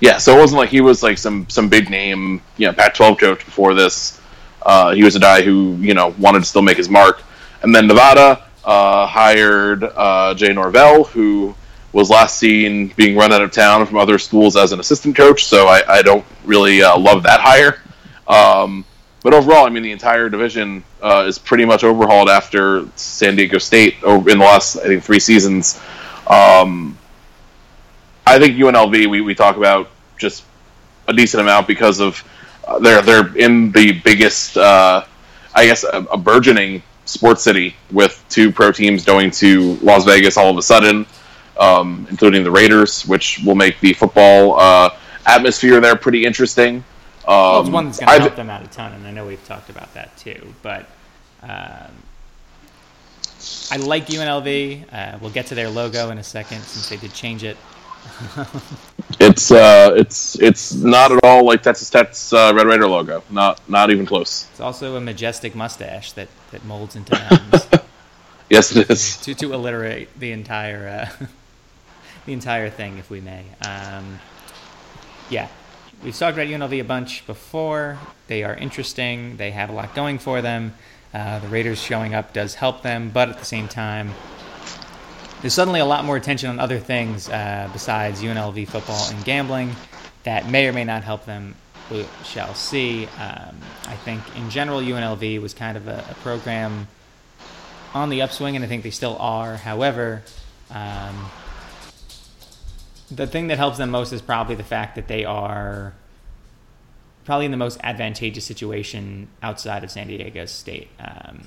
Yeah, so it wasn't like he was like some some big name, you know, Pac-12 coach before this. Uh, he was a guy who you know wanted to still make his mark, and then Nevada uh, hired uh, Jay Norvell, who was last seen being run out of town from other schools as an assistant coach. So I, I don't really uh, love that hire. Um, but overall, I mean, the entire division uh, is pretty much overhauled after San Diego State over in the last I think three seasons. Um, I think UNLV we, we talk about just a decent amount because of uh, they're they're in the biggest uh, I guess a, a burgeoning sports city with two pro teams going to Las Vegas all of a sudden, um, including the Raiders, which will make the football uh, atmosphere there pretty interesting. Um, Well, it's one that's going to help them out a ton, and I know we've talked about that too. But um, I like UNLV. Uh, we'll get to their logo in a second since they did change it. [laughs] It's uh, it's it's not at all like Texas Tech's uh, Red Raider logo. Not not even close. It's also a majestic mustache that, that molds into [laughs] mountains Yes, it is. to, to alliterate the entire uh, [laughs] the entire thing, if we may. Um, yeah, we've talked about UNLV a bunch before. They are interesting. They have a lot going for them. Uh, the Raiders showing up does help them, but at the same time, there's suddenly a lot more attention on other things uh, besides UNLV football and gambling that may or may not help them. We shall see. Um, I think in general, UNLV was kind of a, a program on the upswing, and I think they still are. However, um, the thing that helps them most is probably the fact that they are probably in the most advantageous situation outside of San Diego State um,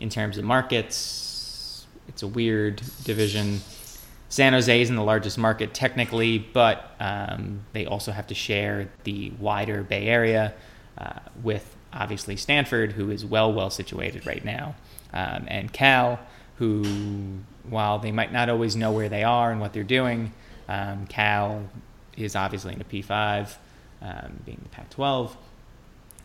in terms of markets. It's a weird division. San Jose is in the largest market technically, but um, they also have to share the wider Bay Area uh, with obviously Stanford, who is well, well situated right now, um, and Cal, who, while they might not always know where they are and what they're doing, um, Cal is obviously in a P5, um, being the Pac 12.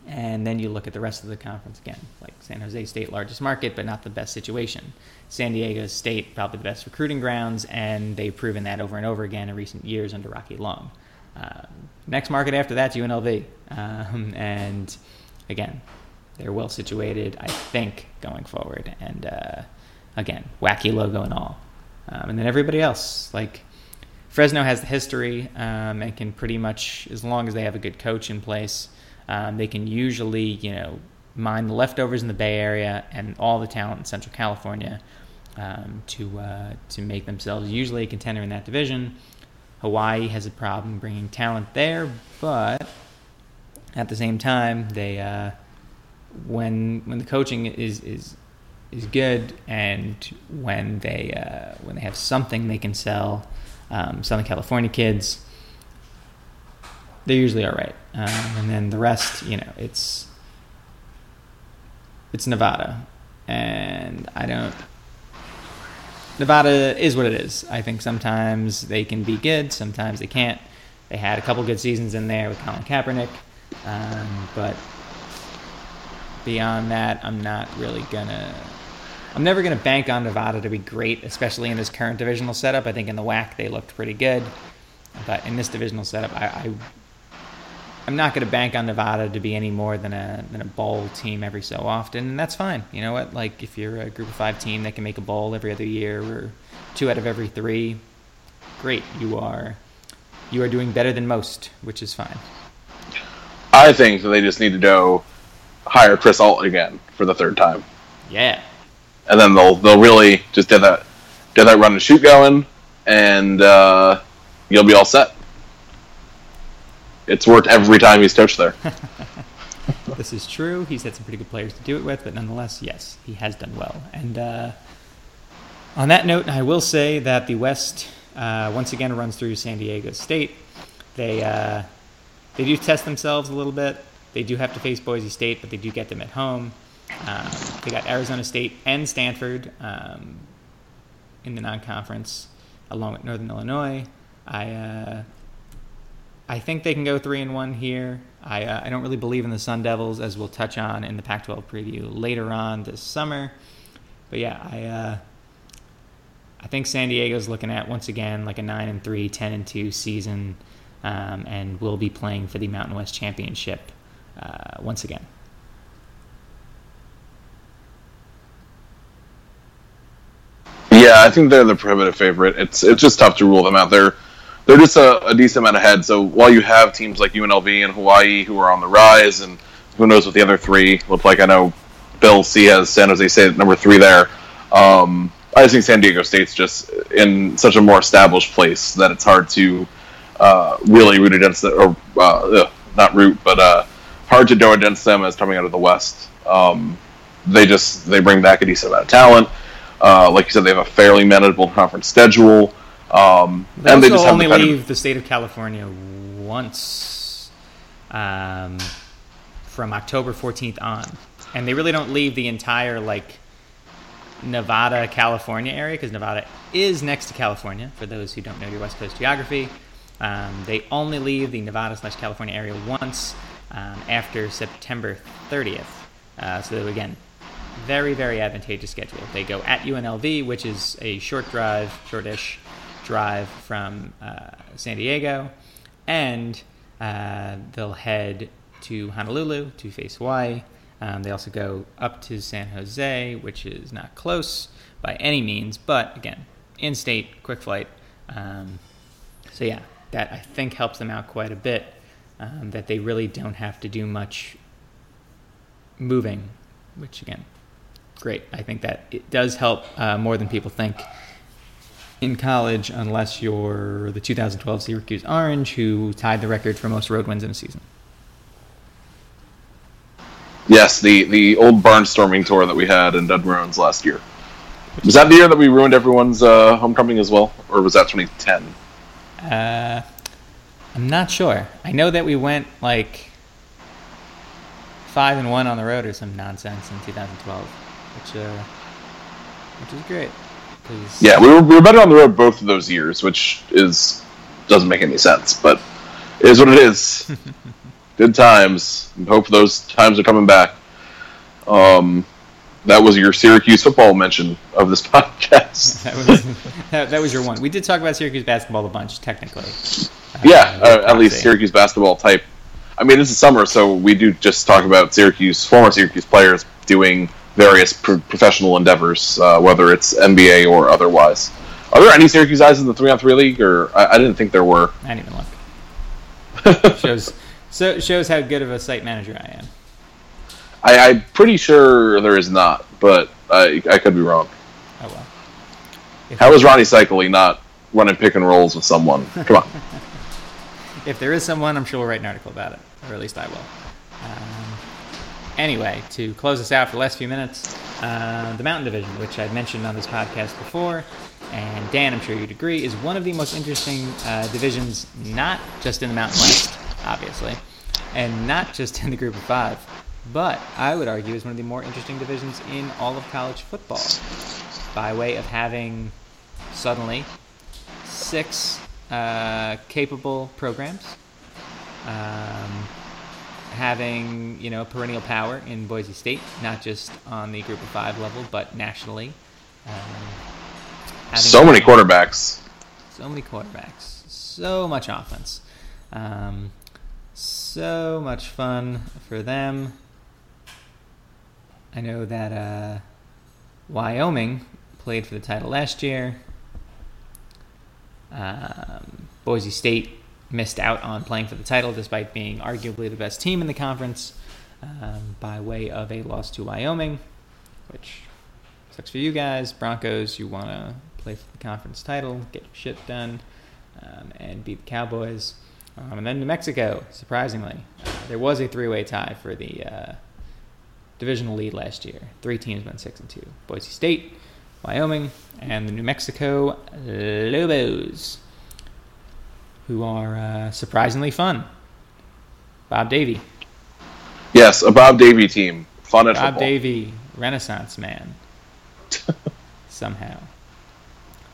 And then you look at the rest of the conference again, like San Jose State, largest market, but not the best situation. San Diego State, probably the best recruiting grounds, and they've proven that over and over again in recent years under Rocky Long. Um, next market after that's UNLV. Um, and again, they're well situated, I think, going forward. And uh, again, wacky logo and all. Um, and then everybody else, like Fresno has the history um, and can pretty much, as long as they have a good coach in place, um, they can usually, you know, mine the leftovers in the Bay Area and all the talent in Central California um, to uh, to make themselves usually a contender in that division. Hawaii has a problem bringing talent there, but at the same time, they uh, when when the coaching is is is good and when they uh, when they have something they can sell, um, Southern California kids, they're usually all right. Um, and then the rest, you know, it's it's Nevada, and I don't. Nevada is what it is. I think sometimes they can be good, sometimes they can't. They had a couple good seasons in there with Colin Kaepernick, um, but beyond that, I'm not really gonna. I'm never gonna bank on Nevada to be great, especially in this current divisional setup. I think in the WAC they looked pretty good, but in this divisional setup, I, I I'm not going to bank on Nevada to be any more than a than a bowl team every so often, and that's fine. You know what? Like if you're a Group of Five team that can make a bowl every other year or two out of every three, great. You are you are doing better than most, which is fine. I think that they just need to go hire Chris Ault again for the third time. Yeah. And then they'll they'll really just get that get that run and shoot going, and uh, you'll be all set. It's worked every time he's coached there. [laughs] this is true. He's had some pretty good players to do it with, but nonetheless, yes, he has done well. And uh, on that note, I will say that the West uh, once again runs through San Diego State. They uh, they do test themselves a little bit. They do have to face Boise State, but they do get them at home. Um, they got Arizona State and Stanford um, in the non-conference, along with Northern Illinois. I uh, I think they can go three and one here. I uh, I don't really believe in the Sun Devils, as we'll touch on in the Pac-12 preview later on this summer. But yeah, I uh, I think San Diego's looking at once again like a nine and three, 10 and two season, um, and will be playing for the Mountain West Championship uh, once again. Yeah, I think they're the prohibitive favorite. It's it's just tough to rule them out. They're they're just a, a, decent amount ahead. So while you have teams like UNLV and Hawaii who are on the rise, and who knows what the other three look like, I know Bill C has San Jose State number three there. Um, I just think San Diego State's just in such a more established place that it's hard to uh, really root against it, or uh, not root, but uh, hard to go against them as coming out of the West. Um, they just they bring back a decent amount of talent. Uh, like you said, they have a fairly manageable conference schedule. Um, and they just only leave of... the state of California once um, from October 14th on, and they really don't leave the entire like Nevada, California area because Nevada is next to California. For those who don't know your West Coast geography, um, they only leave the Nevada slash California area once um, after September 30th. Uh, so again, very very advantageous schedule. They go at UNLV, which is a short drive, shortish drive from uh, San Diego, and uh, they'll head to Honolulu to face Hawaii. Um, they also go up to San Jose, which is not close by any means, but again, in state, quick flight. Um, so, yeah, that I think helps them out quite a bit. Um, that they really don't have to do much moving, which again, great. I think that it does help uh, more than people think in college unless you're the 2012 Syracuse Orange, who tied the record for most road wins in a season. Yes, the, the old barnstorming tour that we had in Doug Marrone's last year. Was that the year that we ruined everyone's uh, homecoming as well, or was that 2010? Uh, I'm not sure. I know that we went like five and one on the road or some nonsense in 2012, which uh, which is great. Yeah, we were, we were better on the road both of those years, which is doesn't make any sense, but it is what it is. [laughs] Good times. Hope those times are coming back. Um, that was your Syracuse football mention of this [laughs] podcast. [laughs] that, was, that, that, was your one. We did talk about Syracuse basketball a bunch, technically. Yeah, uh, uh, at least Syracuse basketball type. I mean, this is summer, so we do just talk about Syracuse, former Syracuse players doing various pro- professional endeavors, uh, whether it's NBA or otherwise. Are there any Syracuse guys in the three on three league, or I, I didn't think there were. I didn't even look. [laughs] shows so shows how good of a site manager I am. I, I'm pretty sure there is not, but I, I could be wrong. Oh well. If How is Ronnie Cycling not running pick and rolls with someone? Come on. [laughs] If there is someone, I'm sure we'll write an article about it, or at least I will. Um, anyway, to close us out for the last few minutes, uh, the Mountain Division, which I've mentioned on this podcast before, and Dan, I'm sure you'd agree, is one of the most interesting uh, divisions, not just in the Mountain West, obviously, and not just in the Group of Five, but I would argue is one of the more interesting divisions in all of college football, by way of having suddenly six uh, capable programs, um, having you know perennial power in Boise State, not just on the Group of Five level, but nationally. Um, So many quarterbacks. so many quarterbacks, so much offense, um, so much fun for them. I know that uh, Wyoming played for the title last year. Um, Boise State missed out on playing for the title despite being arguably the best team in the conference um, by way of a loss to Wyoming, which sucks for you guys. Broncos, you want to play for the conference title, get your shit done, um, and beat the Cowboys. Um, and then New Mexico, surprisingly, uh, there was a three-way tie for the uh, divisional lead last year. Three teams went six and two: Boise State, Wyoming, and the New Mexico Lobos, who are uh, surprisingly fun. Bob Davie, Yes, a Bob Davie team. Fun at Bob football. Davie, Renaissance man. [laughs] Somehow,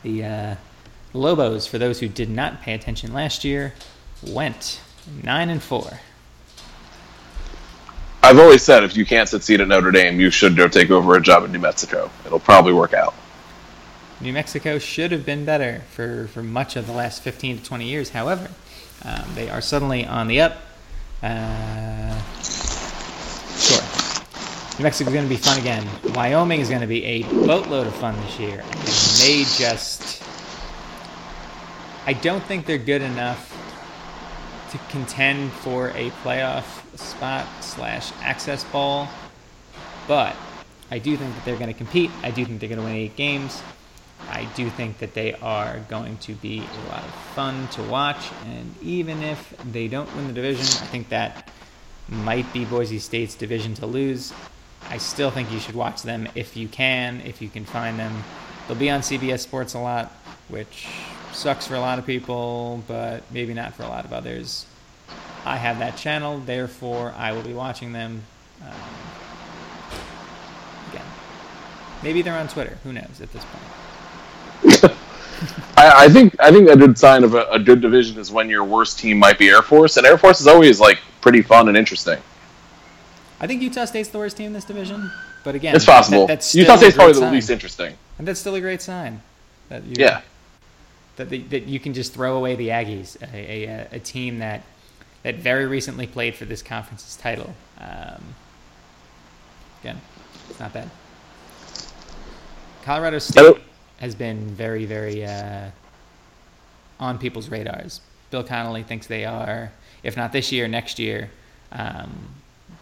the uh, Lobos, for those who did not pay attention last year, went nine and four. I've always said if you can't succeed at Notre Dame, you should go take over a job in New Mexico. It'll probably work out. New Mexico should have been better for, for much of the last 15 to 20 years. However, um, they are suddenly on the up. Uh, sure. New Mexico is going to be fun again. Wyoming is going to be a boatload of fun this year. And they just. I don't think they're good enough to contend for a playoff spot slash access bowl, but I do think that they're going to compete. I do think they're going to win eight games. I do think that they are going to be a lot of fun to watch. And even if they don't win the division, I think that might be Boise State's division to lose. I still think you should watch them if you can, if you can find them. They'll be on CBS Sports a lot, which sucks for a lot of people, but maybe not for a lot of others. I have that channel, therefore I will be watching them. Um, again, maybe they're on Twitter. Who knows at this point? [laughs] I, I think I think a good sign of a, a good division is when your worst team might be Air Force, and Air Force is always like pretty fun and interesting. I think Utah State's the worst team in this division, but again, It's possible. that- that's Utah State's probably great the least interesting. and that's still a great sign. That you, Yeah. that, the, that you can just throw away the Aggies, a, a, a team that that very recently played for this conference's title. Um, again, it's not bad. Colorado Hello. State has been very, very uh, on people's radars. Bill Connelly thinks they are, if not this year, next year, um,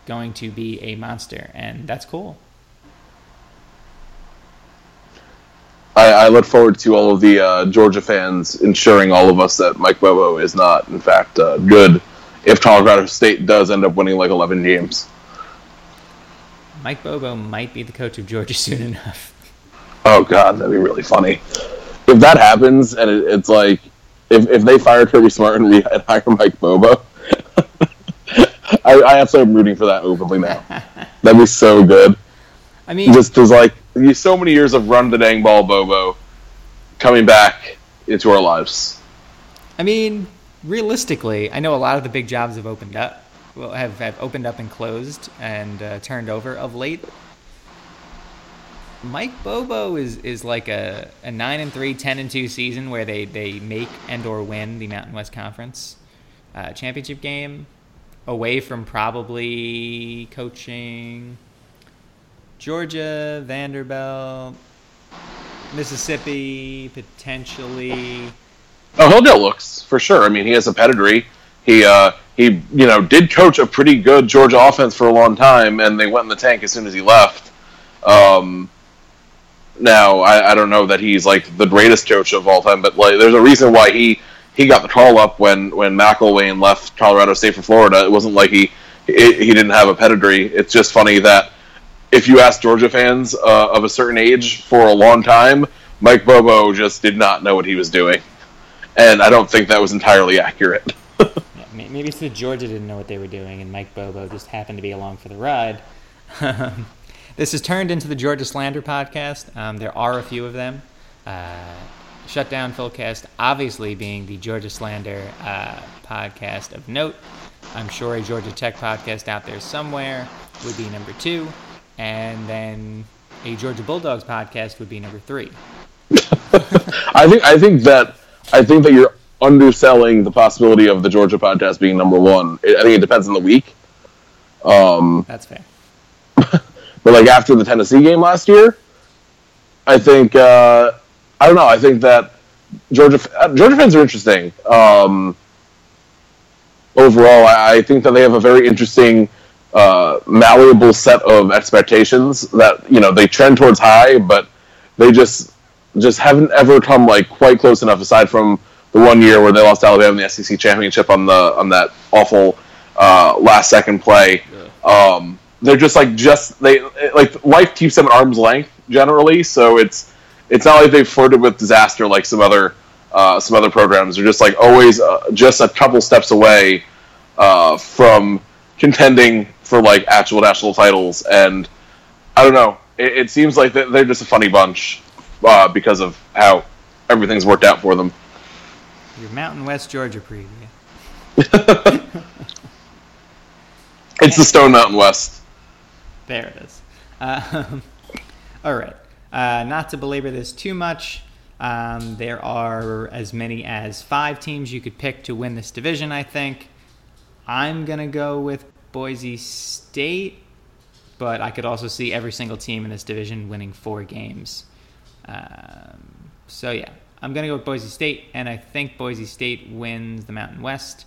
going to be a monster, and that's cool. I, I look forward to all of the uh, Georgia fans ensuring all of us that Mike Bobo is not, in fact, uh, good. If Colorado State does end up winning like 11 games, Mike Bobo might be the coach of Georgia [laughs] soon enough. Oh god, that'd be really funny. If that happens, and it, it's like if, if they fire Kirby Smart and re- and hire Mike Bobo, [laughs] I, I absolutely am rooting for that openly now. [laughs] That'd be so good. I mean, Just because like you so many years of run the dang ball, Bobo, coming back into our lives. I mean, realistically, I know a lot of the big jobs have opened up, well, have, have opened up and closed and uh, turned over of late. Mike Bobo is, is like a, a 9 and 3, 10 and 2 season where they, they make and or win the Mountain West Conference uh, championship game away from probably coaching Georgia, Vanderbilt, Mississippi potentially. Oh, he'll get looks for sure. I mean, he has a pedigree. He uh, he you know did coach a pretty good Georgia offense for a long time, and they went in the tank as soon as he left. Um, now I, I don't know that he's like the greatest coach of all time, but like there's a reason why he he got the call up when when McElwain left Colorado State for Florida. It wasn't like he he, he didn't have a pedigree. It's just funny that if you ask Georgia fans uh, of a certain age for a long time, Mike Bobo just did not know what he was doing, and I don't think that was entirely accurate. [laughs] maybe it's that Georgia didn't know what they were doing, and Mike Bobo just happened to be along for the ride. [laughs] this has turned into the Georgia Slander podcast. Um, there are a few of them. Uh, Shutdown Philcast, obviously being the Georgia Slander uh, podcast of note. I'm sure a Georgia Tech podcast out there somewhere would be number two, and then a Georgia Bulldogs podcast would be number three. [laughs] I think I think that I think that you're underselling the possibility of the Georgia podcast being number one. I think it depends on the week. Um, That's fair. [laughs] but like after the Tennessee game last year, I think uh, I don't know. I think that Georgia uh, Georgia fans are interesting. Um, overall, I, I, think that they have a very interesting, uh, malleable set of expectations that you know they trend towards high, but they just just haven't ever come like quite close enough. Aside from the one year where they lost Alabama in the SEC championship on the on that awful uh, last second play. Yeah. Um, they're just like just they like life keeps them at arm's length generally, so it's it's not like they've flirted with disaster like some other uh, some other programs. They're just like always uh, just a couple steps away uh, from contending for like actual national titles. And I don't know. It, it seems like they're just a funny bunch uh, because of how everything's worked out for them. Your Mountain West Georgia preview. [laughs] it's the Stone Mountain West. There it is. Um, [laughs] all right. Uh, not to belabor this too much, um, there are as many as five teams you could pick to win this division, I think. I'm going to go with Boise State, but I could also see every single team in this division winning four games. Um, so, yeah, I'm going to go with Boise State, and I think Boise State wins the Mountain West.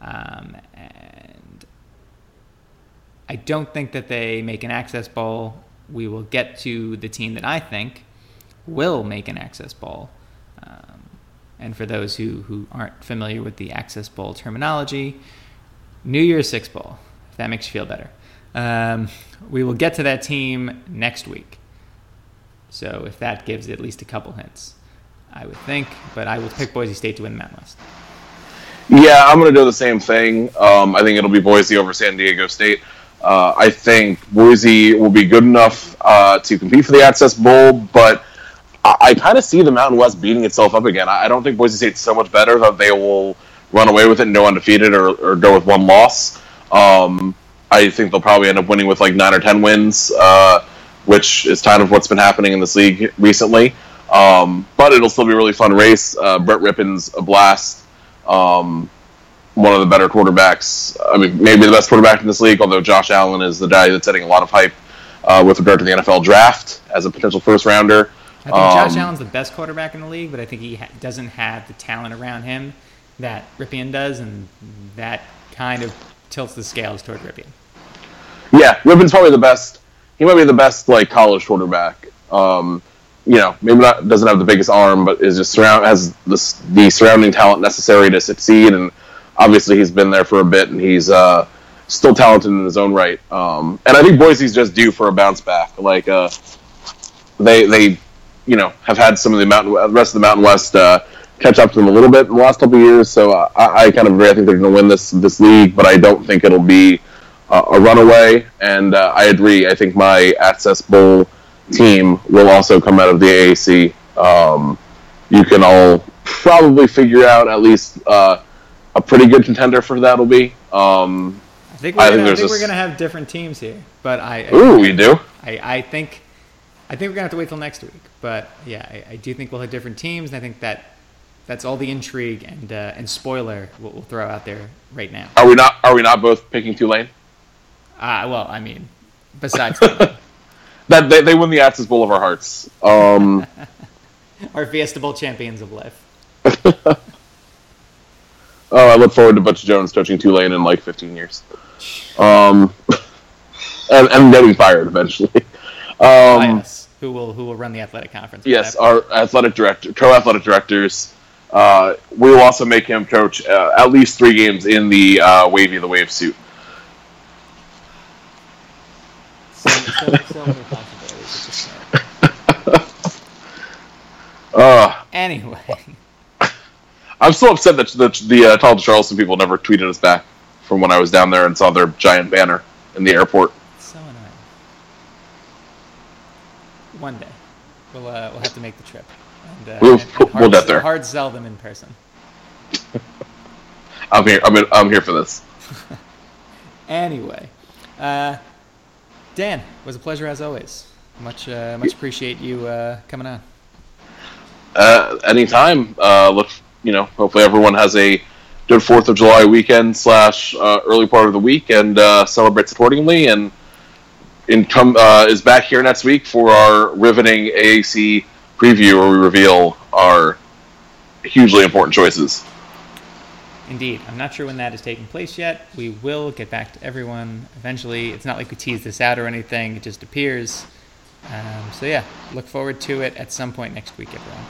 Um, and I don't think that they make an Access Bowl we will get to the team that I think will make an Access Bowl. Um, and for those who, who aren't familiar with the Access Bowl terminology, New Year's Six Bowl, if that makes you feel better. Um, we will get to that team next week. So if that gives at least a couple hints, I would think. But I will pick Boise State to win the Mountain West. Yeah, I'm going to do the same thing. Um, I think it'll be Boise over San Diego State. Uh, I think Boise will be good enough uh, to compete for the Access Bowl, but I, I kind of see the Mountain West beating itself up again. I, I, don't think Boise State's so much better that they will run away with it and go undefeated or, or go with one loss. Um, I think they'll probably end up winning with like nine or ten wins, uh, which is kind of what's been happening in this league recently. Um, but it'll still be a really fun race. Uh, Brett Rypien's a blast. Um, one of the better quarterbacks. I mean, maybe the best quarterback in this league. Although Josh Allen is the guy that's setting a lot of hype uh, with regard to the NFL draft as a potential first rounder. I think um, Josh Allen's the best quarterback in the league, but I think he ha- doesn't have the talent around him that Rypien does, and that kind of tilts the scales toward Rypien. Yeah, Rypien's probably the best. He might be the best like college quarterback. Um, you know, maybe not doesn't have the biggest arm, but is just surround has the, the surrounding talent necessary to succeed and obviously he's been there for a bit and he's uh, still talented in his own right. Um, and I think Boise's just due for a bounce back. Like uh, they they you know have had some of the mountain the rest of the Mountain West uh, catch up to them a little bit in the last couple of years. So uh, I, I, kind of agree. I think they're going to win this this league, but I don't think it'll be uh, a runaway. And uh, I agree. I think my Access Bowl team will also come out of the AAC. Um, you can all probably figure out at least a pretty good contender for that'll be. Um, I think we're, I gonna, think, I think we're gonna have different teams here, but I, I ooh, we do. I, I think I think we're gonna have to wait till next week, but yeah, I, I do think we'll have different teams, and I think that that's all the intrigue and uh, and spoiler we'll, we'll, throw out there right now. Are we not? Are we not both picking Tulane? Ah, uh, well, I mean, besides [laughs] that they, they win the Access Bowl of our hearts. Um, [laughs] Our Fiesta Bowl champions of life. [laughs] Oh, I look forward to Butch Jones coaching Tulane in like 15 years. Um, [laughs] and, and getting fired eventually. [laughs] Um, Bias, who will who will run the athletic conference? yes, our athletic director, co-athletic directors. Uh, we will also make him coach uh, at least three games in the uh, Wavy the Wave suit. so, so, so many possibilities at this point. Uh, Anyway, I'm still upset that the, the uh, Charleston people never tweeted us back from when I was down there and saw their giant banner in the airport. so annoying. One day, we'll uh, we'll have to make the trip. And, uh, We'll- and- and we'll hard, get there. Hard sell them in person. [laughs] I'm here. I'm, I'm here for this. [laughs] Anyway, uh, Dan, it was a pleasure as always. Much uh, much appreciate you uh, coming on. uh, anytime. Uh, look, you know, hopefully everyone has a good Fourth of July weekend slash uh, early part of the week and uh, celebrates accordingly. And income uh, is back here next week for our riveting AAC preview, where we reveal our hugely important choices. Indeed. I'm not sure when that is taking place yet. We will get back to everyone eventually. It's not like we tease this out or anything, it just appears. Um, so, yeah, look forward to it at some point next week, everyone.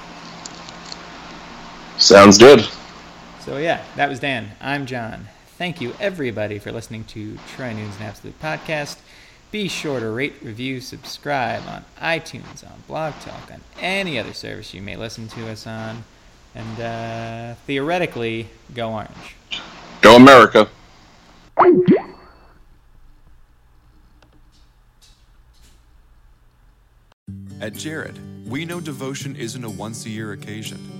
Sounds good. So, yeah, that was Dan. I'm John. Thank you, everybody, for listening to Troy Nunes and Absolute Podcast. Be sure to rate, review, subscribe on iTunes, on Blog Talk, on any other service you may listen to us on. And uh, theoretically, go orange. Go America. At Jared, we know devotion isn't a once a year occasion.